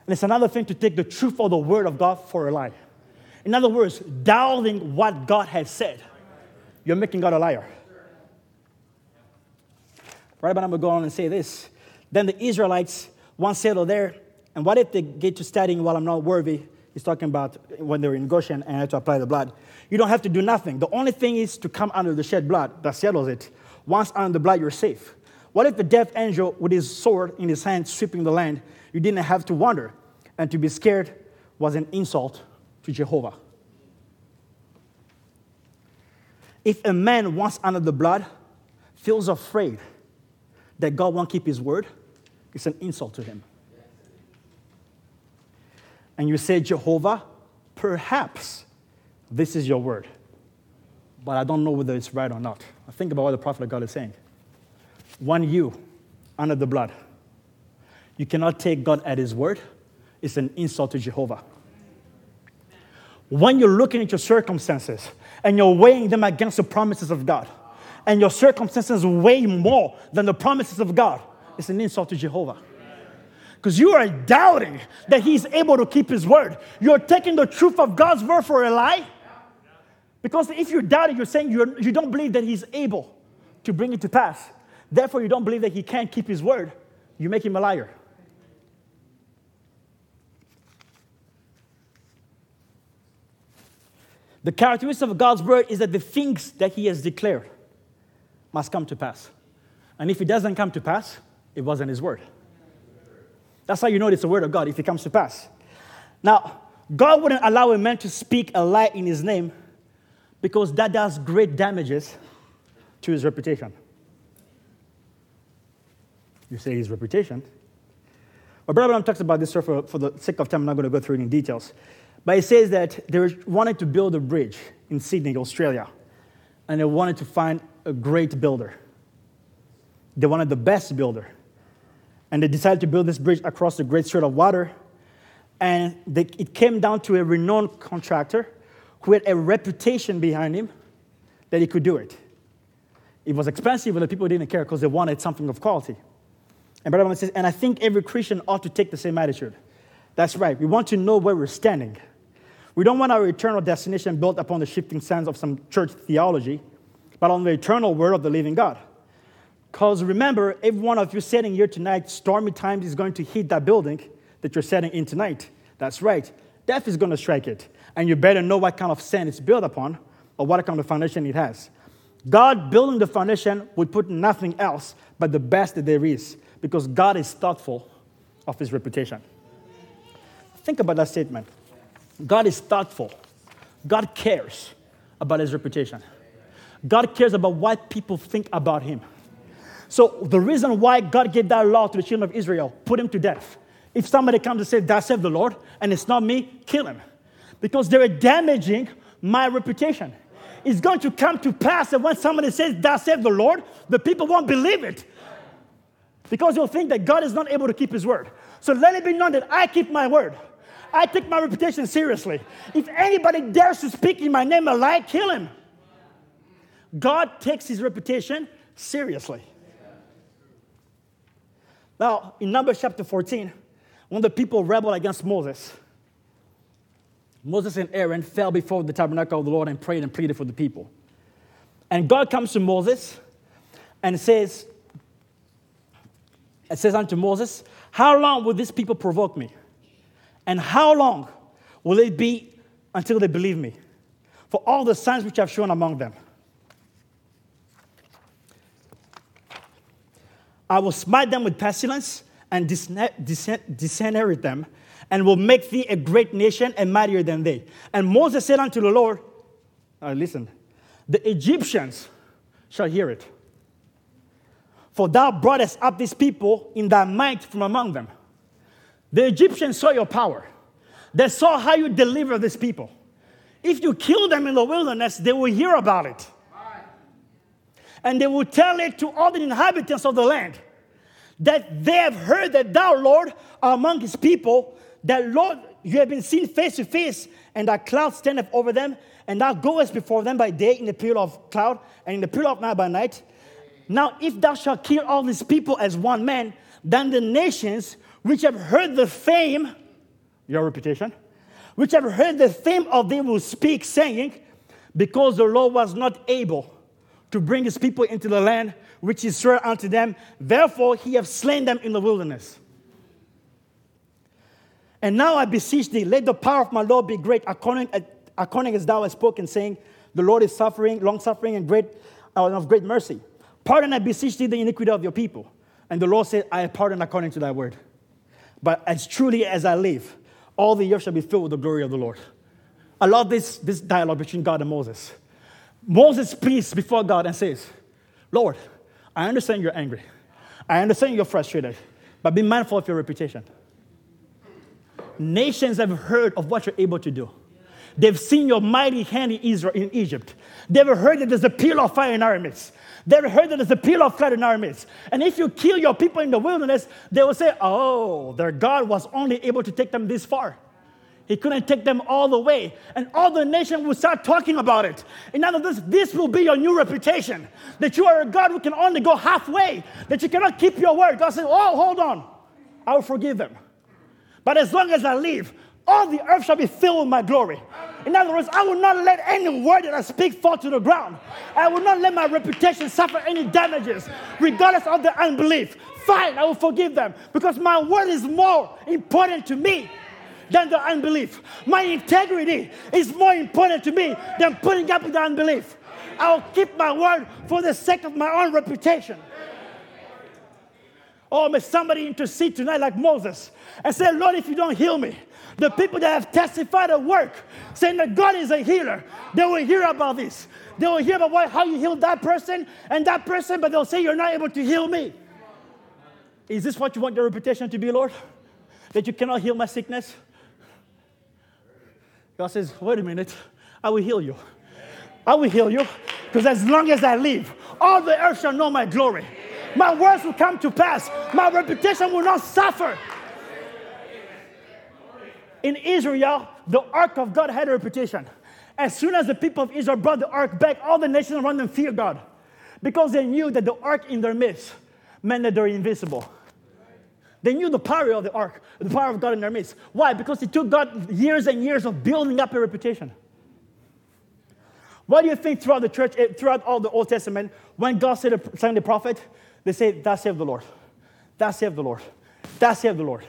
and it's another thing to take the truth of the word of God for a lie. In other words, doubting what God has said, you're making God a liar. Right, but I'm to go on and say this. Then the Israelites once settled there, and what if they get to studying while I'm not worthy? He's talking about when they were in Goshen and had to apply the blood. You don't have to do nothing. The only thing is to come under the shed blood. That settles it. Once under the blood, you're safe. What if the death angel with his sword in his hand sweeping the land? You didn't have to wonder. And to be scared was an insult to Jehovah. If a man once under the blood feels afraid that God won't keep his word, it's an insult to him. And you say, Jehovah, perhaps this is your word, but I don't know whether it's right or not. I think about what the prophet of God is saying. One you under the blood. You cannot take God at his word. It's an insult to Jehovah. When you're looking at your circumstances and you're weighing them against the promises of God, and your circumstances weigh more than the promises of God, it's an insult to Jehovah. Because you are doubting that He's able to keep His word. You're taking the truth of God's word for a lie. Because if you're doubting, you're saying you're, you don't believe that He's able to bring it to pass. Therefore, you don't believe that He can't keep His word. You make Him a liar. The characteristic of God's word is that the things that He has declared must come to pass. And if it doesn't come to pass, it wasn't His word. That's how you know it's the word of God if it comes to pass. Now, God wouldn't allow a man to speak a lie in His name because that does great damages to his reputation. You say his reputation. But Brother talks about this, for, for the sake of time, I'm not going to go through it in details. But he says that they wanted to build a bridge in Sydney, Australia, and they wanted to find a great builder. They wanted the best builder. And they decided to build this bridge across the Great Strait of Water. And they, it came down to a renowned contractor who had a reputation behind him that he could do it. It was expensive, but the people didn't care because they wanted something of quality. And Brother says, and I think every Christian ought to take the same attitude. That's right. We want to know where we're standing. We don't want our eternal destination built upon the shifting sands of some church theology, but on the eternal word of the living God. Because remember, every one of you sitting here tonight, stormy times is going to hit that building that you're sitting in tonight. That's right. Death is going to strike it. And you better know what kind of sand it's built upon or what kind of foundation it has. God building the foundation would put nothing else but the best that there is because God is thoughtful of his reputation. Think about that statement. God is thoughtful. God cares about his reputation. God cares about what people think about him. So the reason why God gave that law to the children of Israel, put him to death. If somebody comes and says, "That save the Lord," and it's not me, kill him, because they're damaging my reputation. It's going to come to pass that when somebody says, "That save the Lord," the people won't believe it, because they'll think that God is not able to keep His word. So let it be known that I keep my word. I take my reputation seriously. If anybody dares to speak in my name a lie, kill him. God takes his reputation seriously. Now, in Numbers chapter 14, when the people rebelled against Moses, Moses and Aaron fell before the tabernacle of the Lord and prayed and pleaded for the people. And God comes to Moses and says, it says unto Moses, How long will these people provoke me? And how long will it be until they believe me? For all the signs which I've shown among them. I will smite them with pestilence and disinherit them, and will make thee a great nation and mightier than they. And Moses said unto the Lord, uh, Listen, the Egyptians shall hear it. For thou broughtest up these people in thy might from among them. The Egyptians saw your power, they saw how you deliver these people. If you kill them in the wilderness, they will hear about it and they will tell it to all the inhabitants of the land that they have heard that thou, Lord, are among his people, that, Lord, you have been seen face to face, and that cloud standeth over them, and thou goest before them by day in the pillar of cloud, and in the pillar of night by night. Now, if thou shalt kill all these people as one man, then the nations which have heard the fame, your reputation, which have heard the fame of them will speak, saying, Because the Lord was not able to bring his people into the land which he swore unto them. Therefore, he hath slain them in the wilderness. And now I beseech thee, let the power of my Lord be great, according, according as thou hast spoken, saying, The Lord is suffering, long suffering, and great uh, of great mercy. Pardon, I beseech thee, the iniquity of your people. And the Lord said, I pardon according to thy word. But as truly as I live, all the earth shall be filled with the glory of the Lord. I love this, this dialogue between God and Moses. Moses pleads before God and says, Lord, I understand you're angry. I understand you're frustrated, but be mindful of your reputation. Nations have heard of what you're able to do. They've seen your mighty hand in Israel in Egypt. They've heard that there's a pillar of fire in our midst. They've heard that there's a pillar of cloud in our midst. And if you kill your people in the wilderness, they will say, Oh, their God was only able to take them this far. He couldn't take them all the way. And all the nation will start talking about it. In other words, this will be your new reputation that you are a God who can only go halfway, that you cannot keep your word. God says, Oh, hold on. I will forgive them. But as long as I live, all the earth shall be filled with my glory. In other words, I will not let any word that I speak fall to the ground. I will not let my reputation suffer any damages, regardless of the unbelief. Fine, I will forgive them because my word is more important to me than the unbelief. My integrity is more important to me than putting up with the unbelief. I'll keep my word for the sake of my own reputation. Oh, may somebody intercede tonight like Moses and say, Lord, if you don't heal me, the people that have testified at work saying that God is a healer, they will hear about this. They will hear about what, how you healed that person and that person, but they'll say you're not able to heal me. Is this what you want your reputation to be, Lord? That you cannot heal my sickness? God says, wait a minute, I will heal you. I will heal you because as long as I live, all the earth shall know my glory. My words will come to pass. My reputation will not suffer. In Israel, the ark of God had a reputation. As soon as the people of Israel brought the ark back, all the nations around them feared God because they knew that the ark in their midst meant that they're invisible. They knew the power of the ark, the power of God in their midst. Why? Because it took God years and years of building up a reputation. Why do you think throughout the church, eh, throughout all the Old Testament, when God said to the prophet, they say, Thus saith the Lord. Thus saith the Lord. Thus saith the Lord.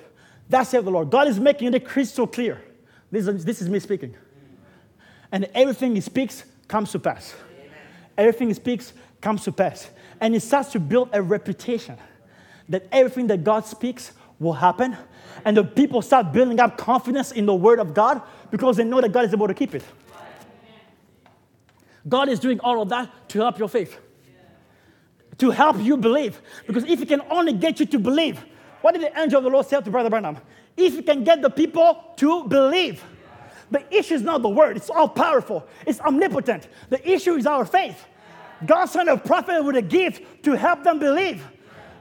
Thus saith the Lord. God is making it crystal clear. This is, this is me speaking. And everything he speaks comes to pass. everything he speaks comes to pass. And he starts to build a reputation that everything that God speaks will happen. And the people start building up confidence in the word of God because they know that God is able to keep it. God is doing all of that to help your faith, to help you believe. Because if He can only get you to believe, what did the angel of the Lord say to Brother Branham? If you can get the people to believe, the issue is not the word, it's all powerful, it's omnipotent. The issue is our faith. God sent a prophet with a gift to help them believe.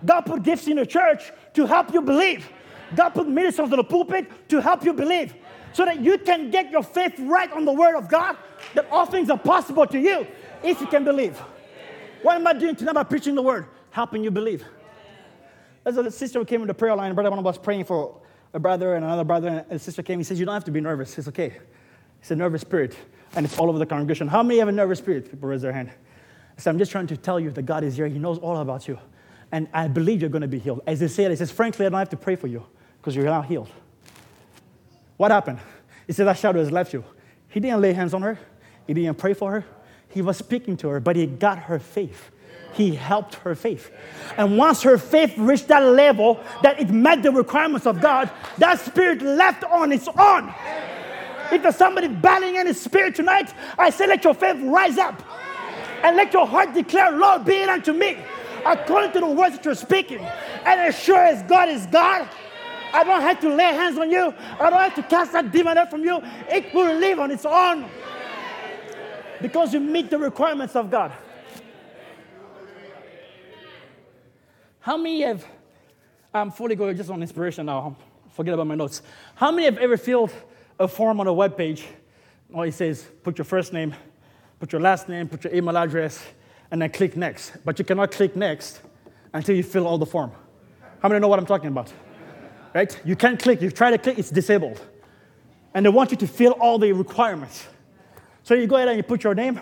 God put gifts in the church to help you believe. God put ministers on the pulpit to help you believe. So that you can get your faith right on the word of God, that all things are possible to you if you can believe. What am I doing tonight by preaching the word? Helping you believe. There's a sister who came in the prayer line, brother one of us was praying for a brother and another brother, and a sister came. He says, You don't have to be nervous. It's okay. It's a nervous spirit, and it's all over the congregation. How many have a nervous spirit? People raise their hand. Said, I'm just trying to tell you that God is here. He knows all about you. And I believe you're going to be healed. As they said, he says, Frankly, I don't have to pray for you because you're now healed. What happened? He said, That shadow has left you. He didn't lay hands on her, he didn't pray for her. He was speaking to her, but he got her faith. He helped her faith. And once her faith reached that level that it met the requirements of God, that spirit left on its own. If there's somebody battling in his spirit tonight, I say, let your faith rise up and let your heart declare, Lord, be it unto me according to the words that you're speaking. And as sure as God is God, I don't have to lay hands on you. I don't have to cast that demon out from you. It will live on its own because you meet the requirements of God. How many have, I'm fully going just on inspiration now, forget about my notes. How many have ever filled a form on a web page? Well, it says, put your first name, put your last name, put your email address, and then click next. But you cannot click next until you fill all the form. How many know what I'm talking about? Right? You can't click. You try to click, it's disabled. And they want you to fill all the requirements. So you go ahead and you put your name,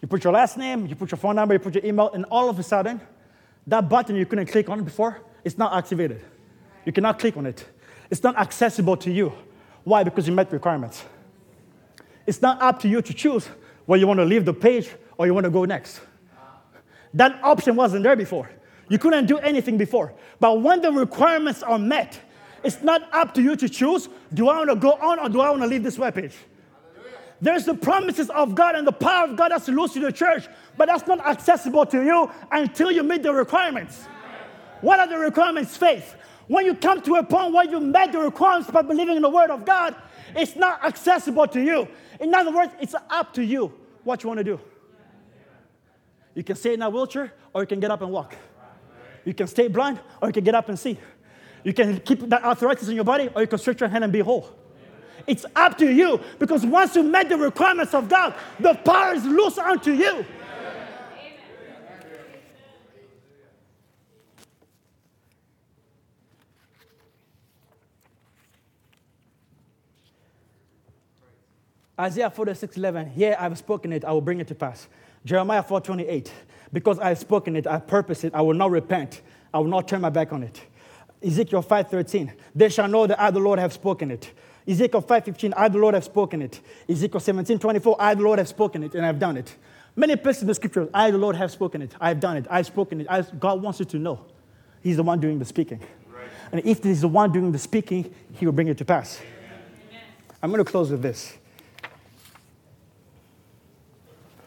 you put your last name, you put your phone number, you put your email, and all of a sudden, that button you couldn't click on before, it's not activated. You cannot click on it. It's not accessible to you. Why? Because you met requirements. It's not up to you to choose whether you want to leave the page or you want to go next. That option wasn't there before. You couldn't do anything before. But when the requirements are met, it's not up to you to choose do I want to go on or do I want to leave this webpage? There's the promises of God and the power of God that's loose to the church, but that's not accessible to you until you meet the requirements. What are the requirements? Faith. When you come to a point where you met the requirements by believing in the Word of God, it's not accessible to you. In other words, it's up to you what you want to do. You can stay in a wheelchair or you can get up and walk. You can stay blind or you can get up and see. You can keep that arthritis in your body or you can stretch your hand and be whole. It's up to you because once you met the requirements of God, the power is loose unto you. Isaiah 46 11, here I've spoken it, I will bring it to pass. Jeremiah 4:28. because I have spoken it, I purpose it, I will not repent, I will not turn my back on it. Ezekiel 5:13. they shall know that I, the Lord, have spoken it. Ezekiel 5:15, I, the Lord, have spoken it. Ezekiel 17:24, I, the Lord, have spoken it, and I have done it. Many places in the scriptures, I, the Lord, have spoken it, I have done it, I have spoken it. I, God wants you to know He's the one doing the speaking. Right. And if He's the one doing the speaking, He will bring it to pass. Amen. I'm going to close with this.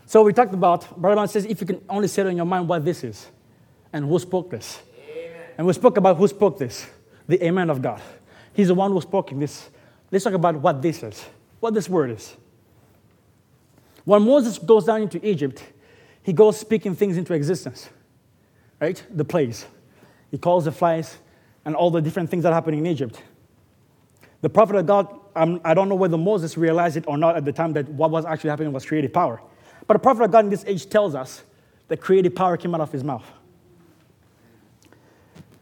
So we talked about, Brother says, if you can only settle in your mind what this is and who spoke this. Amen. And we spoke about who spoke this, the Amen of God. He's the one who spoke in this. Let's talk about what this is, what this word is. When Moses goes down into Egypt, he goes speaking things into existence, right? The plagues. He calls the flies and all the different things that happen in Egypt. The prophet of God, um, I don't know whether Moses realized it or not at the time that what was actually happening was creative power. But the prophet of God in this age tells us that creative power came out of his mouth.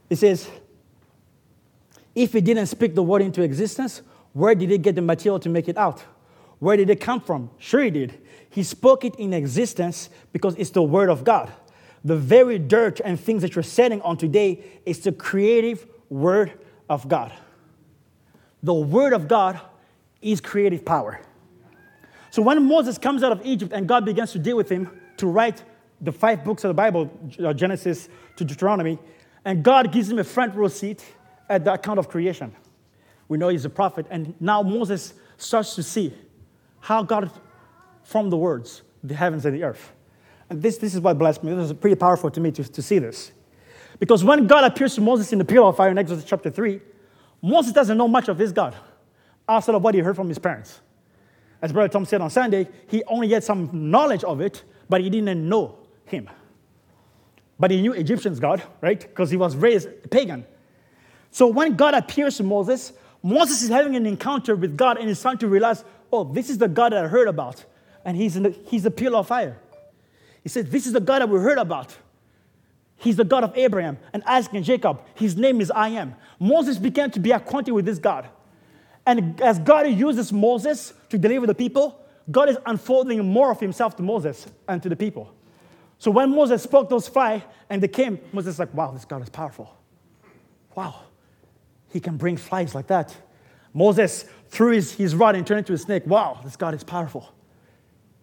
He says, if he didn't speak the word into existence, where did he get the material to make it out? Where did it come from? Sure, he did. He spoke it in existence because it's the word of God. The very dirt and things that you're setting on today is the creative word of God. The word of God is creative power. So when Moses comes out of Egypt and God begins to deal with him to write the five books of the Bible, uh, Genesis to Deuteronomy, and God gives him a front row seat at the account of creation. We know he's a prophet, and now Moses starts to see how God formed the words, the heavens and the earth. And this, this is what blessed me. This is pretty powerful to me to, to see this. Because when God appears to Moses in the pillar of fire in Exodus chapter 3, Moses doesn't know much of his God outside of what he heard from his parents. As Brother Tom said on Sunday, he only had some knowledge of it, but he didn't know him. But he knew Egyptian's God, right? Because he was raised pagan. So when God appears to Moses, Moses is having an encounter with God and he's starting to realize, oh, this is the God that I heard about. And he's, in the, he's a pillar of fire. He said, This is the God that we heard about. He's the God of Abraham and Isaac and Jacob. His name is I am. Moses began to be acquainted with this God. And as God uses Moses to deliver the people, God is unfolding more of himself to Moses and to the people. So when Moses spoke those five and they came, Moses was like, wow, this God is powerful. Wow, he can bring flies like that. Moses threw his, his rod and turned into a snake. Wow, this God is powerful.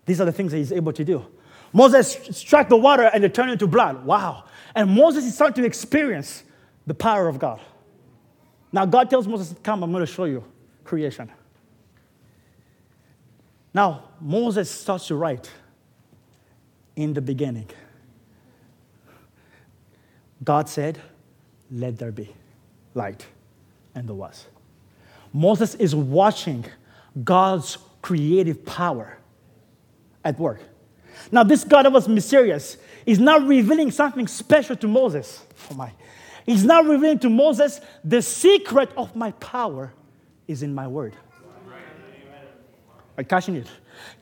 These are the things that he's able to do. Moses struck the water and it turned into blood. Wow. And Moses is starting to experience the power of God. Now, God tells Moses, Come, I'm going to show you creation. Now, Moses starts to write in the beginning. God said, Let there be light. And there was. Moses is watching God's creative power at work. Now, this God that was mysterious is now revealing something special to Moses. Oh my. He's now revealing to Moses the secret of my power is in my word. Are catching it?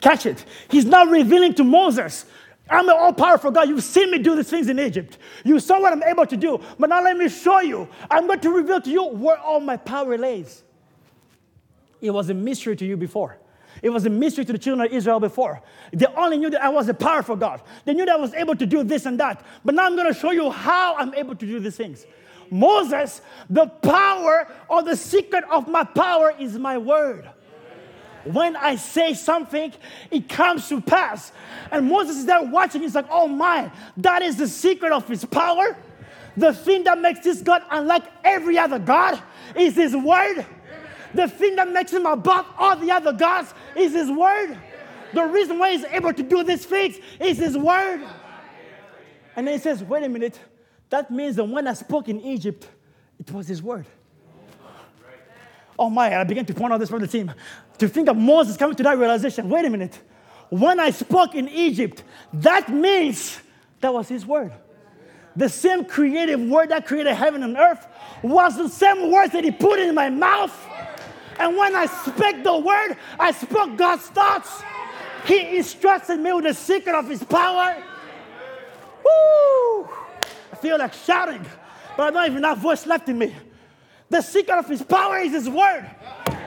Catch it. He's now revealing to Moses I'm an all powerful God. You've seen me do these things in Egypt. You saw what I'm able to do. But now let me show you. I'm going to reveal to you where all my power lays. It was a mystery to you before. It was a mystery to the children of Israel before. They only knew that I was a powerful God. They knew that I was able to do this and that. But now I'm going to show you how I'm able to do these things. Moses, the power or the secret of my power is my word. When I say something, it comes to pass. And Moses is there watching. He's like, oh my, that is the secret of his power. The thing that makes this God unlike every other God is his word. The thing that makes him above all the other gods is his word. The reason why he's able to do these things is his word. And then he says, wait a minute, that means that when I spoke in Egypt, it was his word. Oh my, I began to point out this from the team. To think of Moses coming to that realization wait a minute, when I spoke in Egypt, that means that was his word. The same creative word that created heaven and earth was the same words that he put in my mouth. And when I spoke the word, I spoke God's thoughts. He instructed me with the secret of his power. Woo! Feel like shouting, but I don't even have voice left in me. The secret of his power is his word.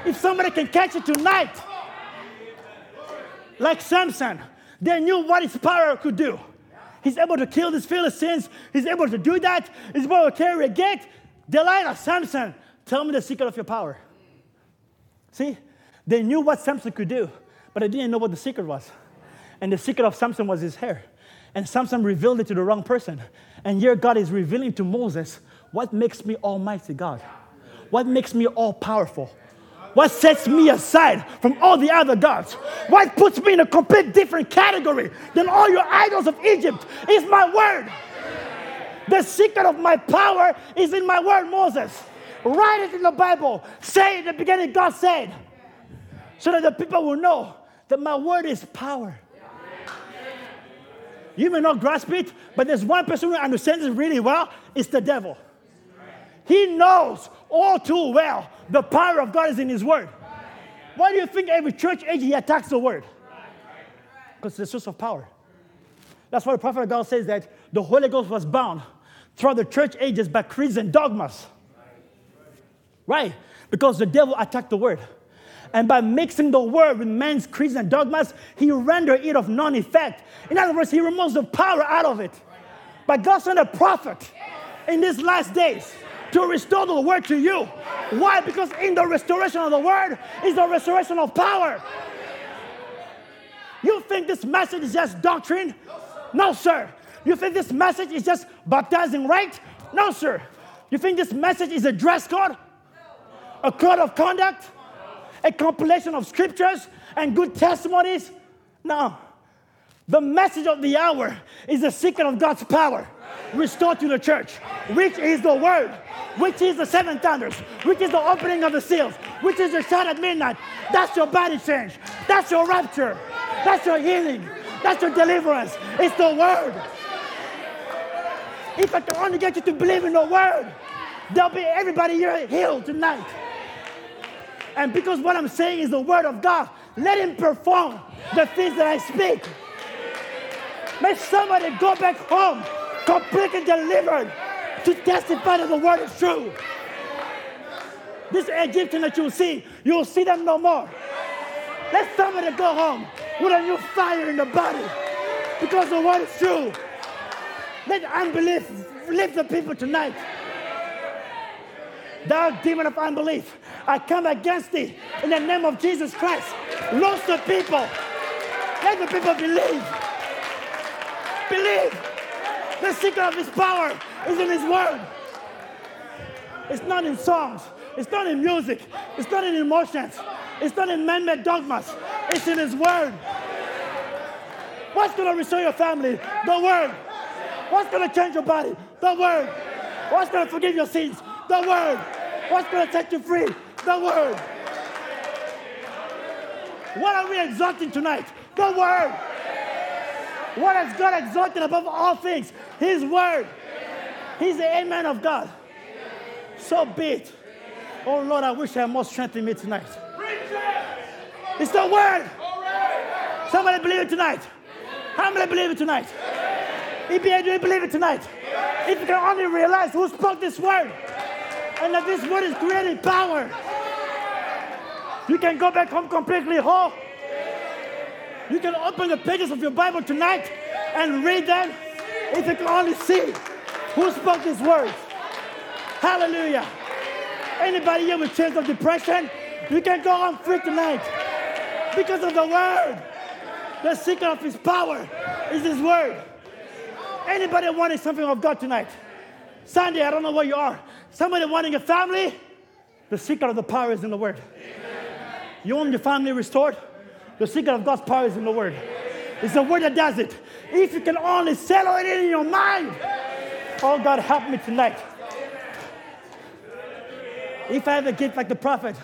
If somebody can catch it tonight, like Samson, they knew what his power could do. He's able to kill these Philistines. He's able to do that. He's able to carry a gate. Delilah, Samson, tell me the secret of your power. See, they knew what Samson could do, but they didn't know what the secret was. And the secret of Samson was his hair. And Samson revealed it to the wrong person. And here God is revealing to Moses what makes me Almighty God, what makes me all powerful, what sets me aside from all the other gods, what puts me in a complete different category than all your idols of Egypt is my word. The secret of my power is in my word, Moses. Write it in the Bible. Say in the beginning, God said, so that the people will know that my word is power. You may not grasp it, but there's one person who understands it really well. It's the devil. He knows all too well the power of God is in His Word. Why do you think every church age he attacks the Word? Because it's the source of power. That's why the prophet of God says that the Holy Ghost was bound throughout the church ages by creeds and dogmas. Right? Because the devil attacked the word. And by mixing the word with man's creeds and dogmas, he rendered it of non effect. In other words, he removes the power out of it. But God sent a prophet in these last days to restore the word to you. Why? Because in the restoration of the word is the restoration of power. You think this message is just doctrine? No, sir. You think this message is just baptizing right? No, sir. You think this message is a dress code? A code of conduct? A compilation of scriptures and good testimonies? No. The message of the hour is the secret of God's power restored to the church, which is the word, which is the seven thunders, which is the opening of the seals, which is the shout at midnight. That's your body change. That's your rapture. That's your healing. That's your deliverance. It's the word. If I can only get you to believe in the word, there'll be everybody here healed tonight. And because what I'm saying is the word of God, let him perform the things that I speak. May somebody go back home completely delivered to testify that the word is true. This Egyptian that you'll see, you'll see them no more. Let somebody go home with a new fire in the body because the word is true. Let unbelief lift the people tonight. Thou demon of unbelief, I come against it in the name of Jesus Christ. Lose the people. Let the people believe. Believe. The secret of his power is in his word. It's not in songs. It's not in music. It's not in emotions. It's not in man-made dogmas. It's in his word. What's going to restore your family? The word. What's going to change your body? The word. What's going to forgive your sins? The word. What's going to set you free? The word. What are we exalting tonight? The word. What has God exalted above all things? His word. He's the amen of God. So be it. Oh Lord, I wish I had more strength in me tonight. It's the word. Somebody believe it tonight. How many believe it tonight? Do you believe it tonight? If you can only realize who spoke this word and that this word is creating power, you can go back home completely whole. You can open the pages of your Bible tonight and read them if you can only see who spoke these words. Hallelujah. Anybody here with chains of depression, you can go on free tonight because of the word. The secret of his power is his word. Anybody wanting something of God tonight? Sunday, I don't know where you are. Somebody wanting a family? The secret of the power is in the word. You want your family restored? The secret of God's power is in the word. It's the word that does it. If you can only settle it in your mind. Oh God, help me tonight. If I have a gift like the prophet,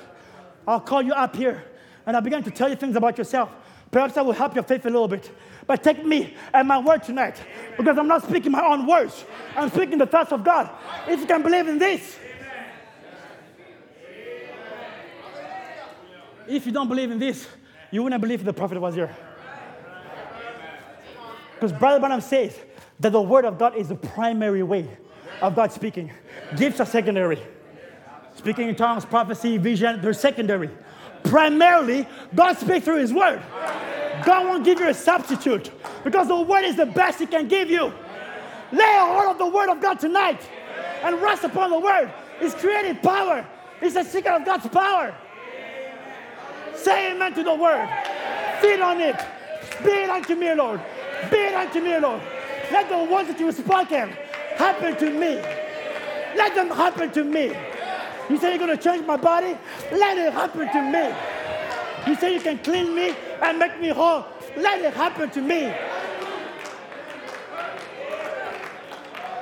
I'll call you up here and I'll begin to tell you things about yourself. Perhaps I will help your faith a little bit. But take me and my word tonight because I'm not speaking my own words. I'm speaking the thoughts of God. If you can believe in this, if you don't believe in this, you wouldn't believe the prophet was here. Because Brother Branham says that the word of God is the primary way of God speaking. Gifts are secondary. Speaking in tongues, prophecy, vision, they're secondary. Primarily, God speaks through His word. God won't give you a substitute because the word is the best He can give you. Lay hold of the word of God tonight and rest upon the word. It's creating power, it's the secret of God's power. Say amen to the word. Feed on it. Be it unto me, Lord. Be it unto me, Lord. Let the words that you spoken happen to me. Let them happen to me. You say you're going to change my body? Let it happen to me. You say you can clean me and make me whole? Let it happen to me.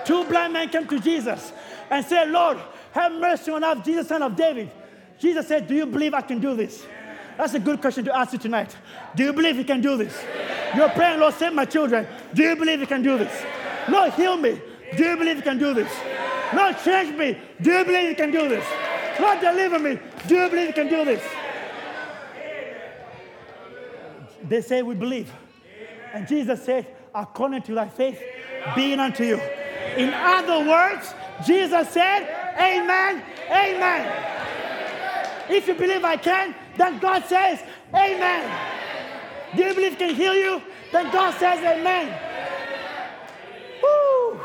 Two blind men came to Jesus and said, Lord, have mercy on us, Jesus, son of David. Jesus said, Do you believe I can do this? That's a good question to ask you tonight. Do you believe you can do this? You're praying, Lord, save my children. Do you believe you can do this? Lord, heal me. Do you believe you can do this? Lord, change me. Do you believe you can do this? Lord, deliver me. Do you believe you can do this? They say we believe. And Jesus said, according to thy faith, be it unto you. In other words, Jesus said, Amen, Amen. If you believe I can, then God says, Amen. Do you believe can heal you? Then God says, Amen. Woo.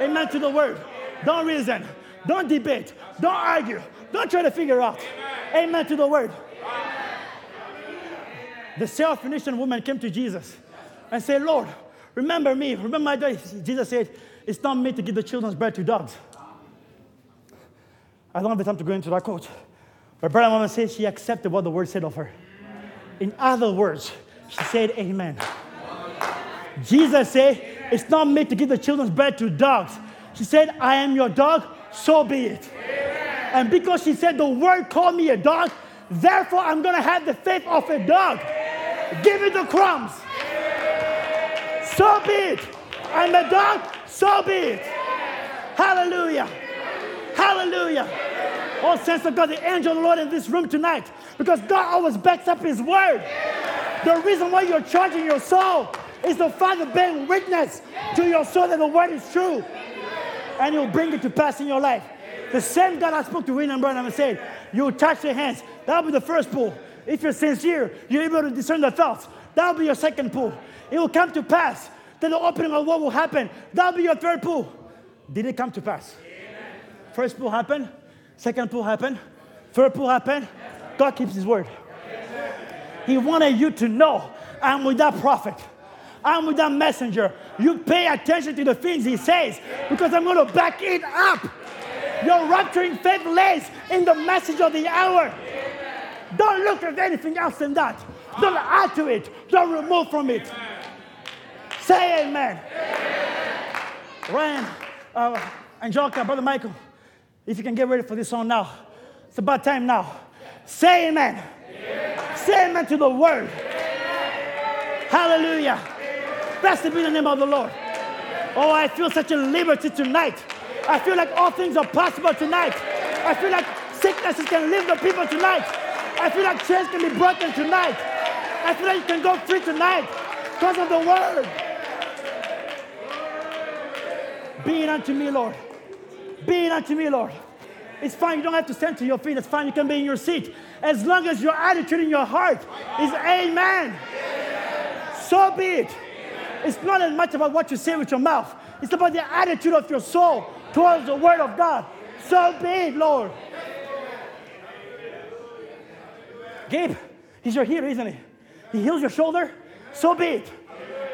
Amen to the word. Don't reason. Don't debate. Don't argue. Don't try to figure out. Amen to the word. The Syrophoenician woman came to Jesus and said, Lord, Remember me. Remember my day. Jesus said, It's not me to give the children's bread to dogs. I don't have the time to go into that quote. But Brother Branham says she accepted what the word said of her. In other words, she said, Amen. Jesus said, It's not meant to give the children's bread to dogs. She said, I am your dog, so be it. And because she said the word called me a dog, therefore I'm gonna have the faith of a dog. Give me the crumbs. So be it. I'm a dog, so be it. Hallelujah. Hallelujah. Oh, sense of God, the angel of the Lord in this room tonight. Because God always backs up his word. The reason why you're charging your soul is the Father bearing witness to your soul that the word is true. And he'll bring it to pass in your life. The same God I spoke to William Branham and said, You touch their hands. That'll be the first pull. If you're sincere, you're able to discern the thoughts. That'll be your second pull. It will come to pass. Then the opening of what will happen. That'll be your third pull. Did it come to pass? First pull happened. Second pull happened. Third pull happened. God keeps his word. He wanted you to know I'm with that prophet. I'm with that messenger. You pay attention to the things he says because I'm going to back it up. Your rapturing faith lays in the message of the hour. Don't look at anything else than that. Don't add to it. Don't remove from it. Say amen. Ryan, uh, Angelica, Brother Michael, if you can get ready for this song now. It's about time now. Say amen. Say amen to the word. Hallelujah. Blessed be the name of the Lord. Oh, I feel such a liberty tonight. I feel like all things are possible tonight. I feel like sicknesses can leave the people tonight. I feel like chains can be broken tonight. I feel like you can go free tonight because of the word. Be it unto me, Lord. Be unto me, Lord. It's fine. You don't have to stand to your feet. It's fine. You can be in your seat. As long as your attitude in your heart is amen. So be it. It's not as much about what you say with your mouth. It's about the attitude of your soul towards the word of God. So be it, Lord. Gabe, he's your healer, isn't he? He heals your shoulder. So be it.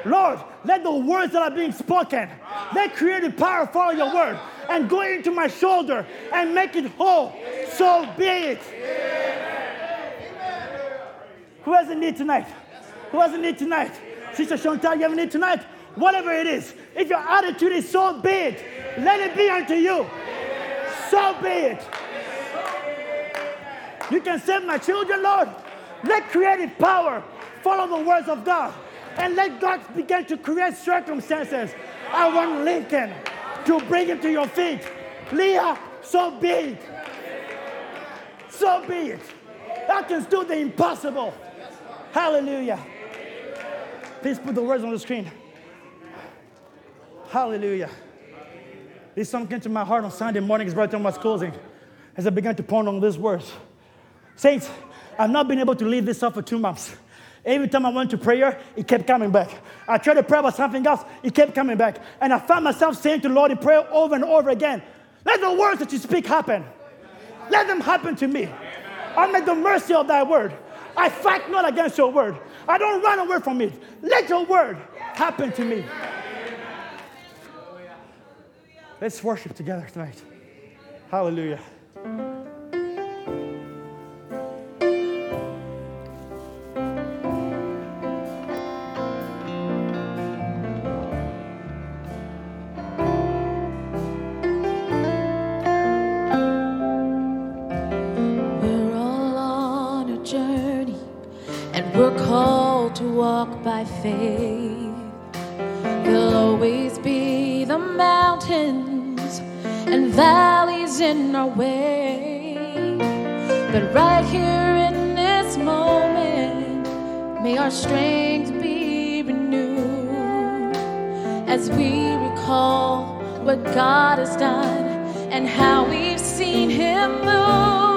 Lord, let the words that are being spoken, let creative power follow your word and go into my shoulder and make it whole. So be it. Who has a need tonight? Who has a need tonight? Sister Chantal, you have a need tonight? Whatever it is, if your attitude is so be it, let it be unto you. So be it. You can save my children, Lord. Let creative power follow the words of God. And let God begin to create circumstances. I want Lincoln to bring him to your feet. Leah, so be it. So be it. God can do the impossible. Hallelujah. Please put the words on the screen. Hallelujah. This song came to my heart on Sunday morning as Brother was closing as I began to ponder on these words. Saints, I've not been able to leave this off for two months. Every time I went to prayer, it kept coming back. I tried to pray about something else, it kept coming back. And I found myself saying to the Lord in prayer over and over again, let the words that you speak happen. Let them happen to me. I'm at the mercy of thy word. I fight not against your word. I don't run away from it. Let your word happen to me. Let's worship together tonight. Hallelujah. Walk by faith. There'll always be the mountains and valleys in our way. But right here in this moment, may our strength be renewed as we recall what God has done and how we've seen Him move.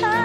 time.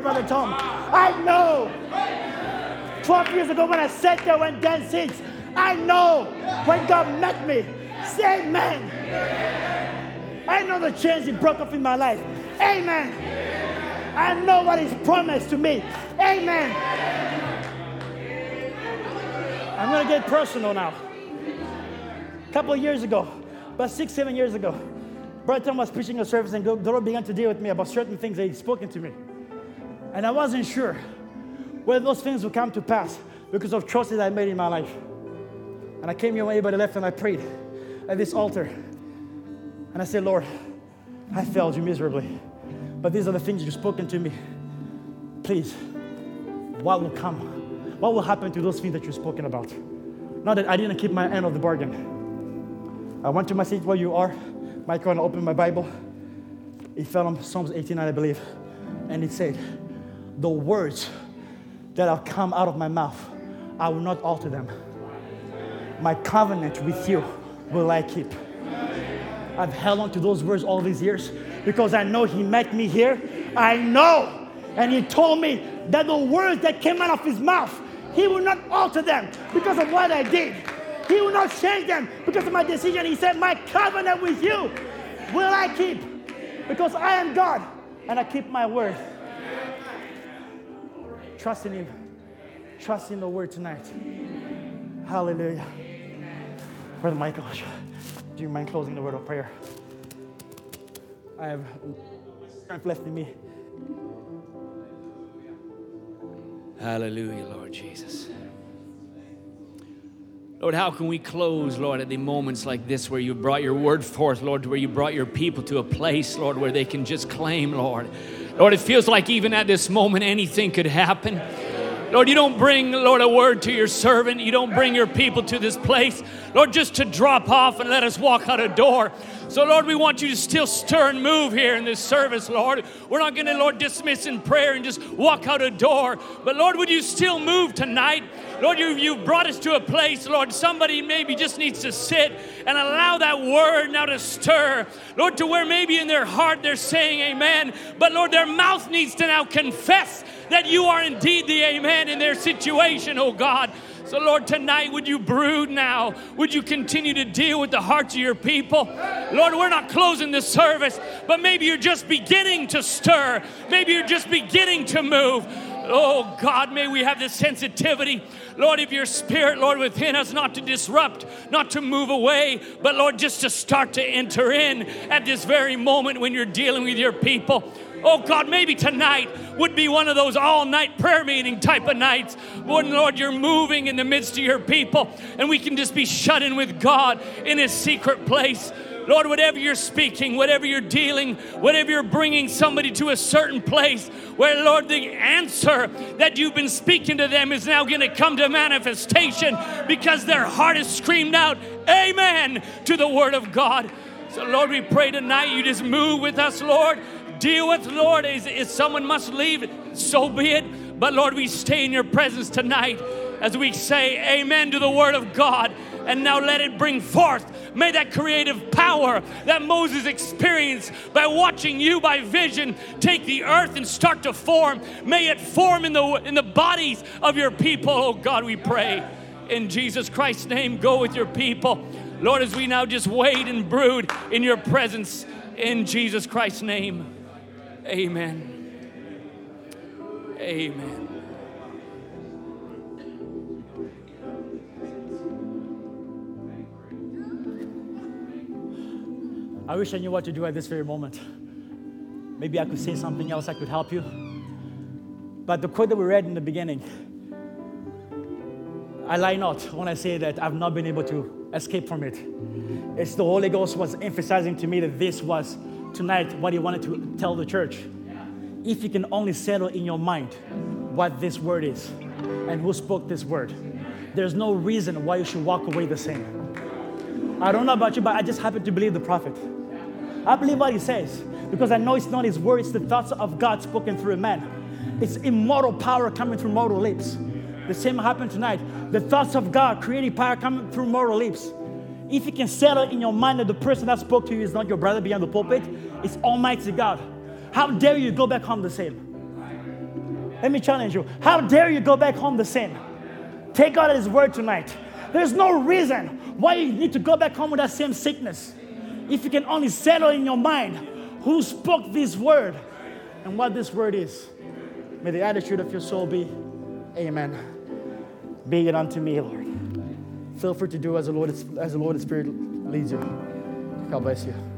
Brother Tom. I know. 12 years ago when I sat there when Dan sings, I know when God met me. Say amen. I know the chains he broke off in my life. Amen. I know what he's promised to me. Amen. I'm going to get personal now. A couple of years ago, about six, seven years ago, Brother Tom was preaching a service and the Lord began to deal with me about certain things that he'd spoken to me. And I wasn't sure whether those things would come to pass because of choices I made in my life. And I came here when everybody left and I prayed at this altar. And I said, Lord, I failed you miserably. But these are the things you've spoken to me. Please, what will come? What will happen to those things that you've spoken about? Not that I didn't keep my end of the bargain. I went to my seat where you are, Michael, and I opened my Bible. It fell on Psalms 89, I believe. And it said, The words that have come out of my mouth, I will not alter them. My covenant with you will I keep. I've held on to those words all these years because I know He met me here. I know. And He told me that the words that came out of His mouth, He will not alter them because of what I did. He will not change them because of my decision. He said, My covenant with you will I keep because I am God and I keep my word. Trust in Him. Trust in the word tonight. Hallelujah. Brother Michael, do you mind closing the word of prayer? I have strength left in me. Hallelujah, Lord Jesus. Lord, how can we close, Lord, at the moments like this where you brought your word forth, Lord, where you brought your people to a place, Lord, where they can just claim, Lord. Lord, it feels like even at this moment anything could happen. Lord, you don't bring, Lord, a word to your servant. You don't bring your people to this place, Lord, just to drop off and let us walk out a door. So, Lord, we want you to still stir and move here in this service, Lord. We're not going to, Lord, dismiss in prayer and just walk out a door. But, Lord, would you still move tonight? Lord, you, you brought us to a place, Lord, somebody maybe just needs to sit and allow that word now to stir. Lord, to where maybe in their heart they're saying amen, but Lord, their mouth needs to now confess that you are indeed the amen in their situation, oh God. So, Lord, tonight, would you brood now? Would you continue to deal with the hearts of your people? Lord, we're not closing this service, but maybe you're just beginning to stir. Maybe you're just beginning to move. Oh God, may we have this sensitivity, Lord, of your spirit, Lord, within us, not to disrupt, not to move away, but Lord, just to start to enter in at this very moment when you're dealing with your people. Oh God, maybe tonight would be one of those all night prayer meeting type of nights when, Lord, you're moving in the midst of your people and we can just be shut in with God in His secret place. Lord, whatever you're speaking, whatever you're dealing, whatever you're bringing somebody to a certain place where, Lord, the answer that you've been speaking to them is now going to come to manifestation because their heart has screamed out, Amen, to the Word of God. So, Lord, we pray tonight you just move with us, Lord. Deal with, Lord, if someone must leave, so be it. But, Lord, we stay in your presence tonight as we say amen to the Word of God and now let it bring forth. May that creative power that Moses experienced by watching you by vision take the earth and start to form. May it form in the in the bodies of your people. Oh God, we pray in Jesus Christ's name. Go with your people, Lord, as we now just wait and brood in your presence. In Jesus Christ's name, Amen. Amen. I wish I knew what to do at this very moment. Maybe I could say something else that could help you. But the quote that we read in the beginning, I lie not when I say that I've not been able to escape from it. It's the Holy Ghost was emphasizing to me that this was tonight what he wanted to tell the church. If you can only settle in your mind what this word is and who spoke this word, there's no reason why you should walk away the same. I don't know about you, but I just happen to believe the prophet. I believe what he says because I know it's not his word, it's the thoughts of God spoken through a man. It's immortal power coming through mortal lips. The same happened tonight. The thoughts of God, creating power coming through mortal lips. If you can settle in your mind that the person that spoke to you is not your brother behind the pulpit, it's Almighty God. How dare you go back home the same? Let me challenge you. How dare you go back home the same? Take God at His word tonight. There's no reason why you need to go back home with that same sickness. If you can only settle in your mind who spoke this word and what this word is, may the attitude of your soul be, Amen. Be it unto me, Lord. Feel free to do as the Lord, as the Lord and Spirit leads you. God bless you.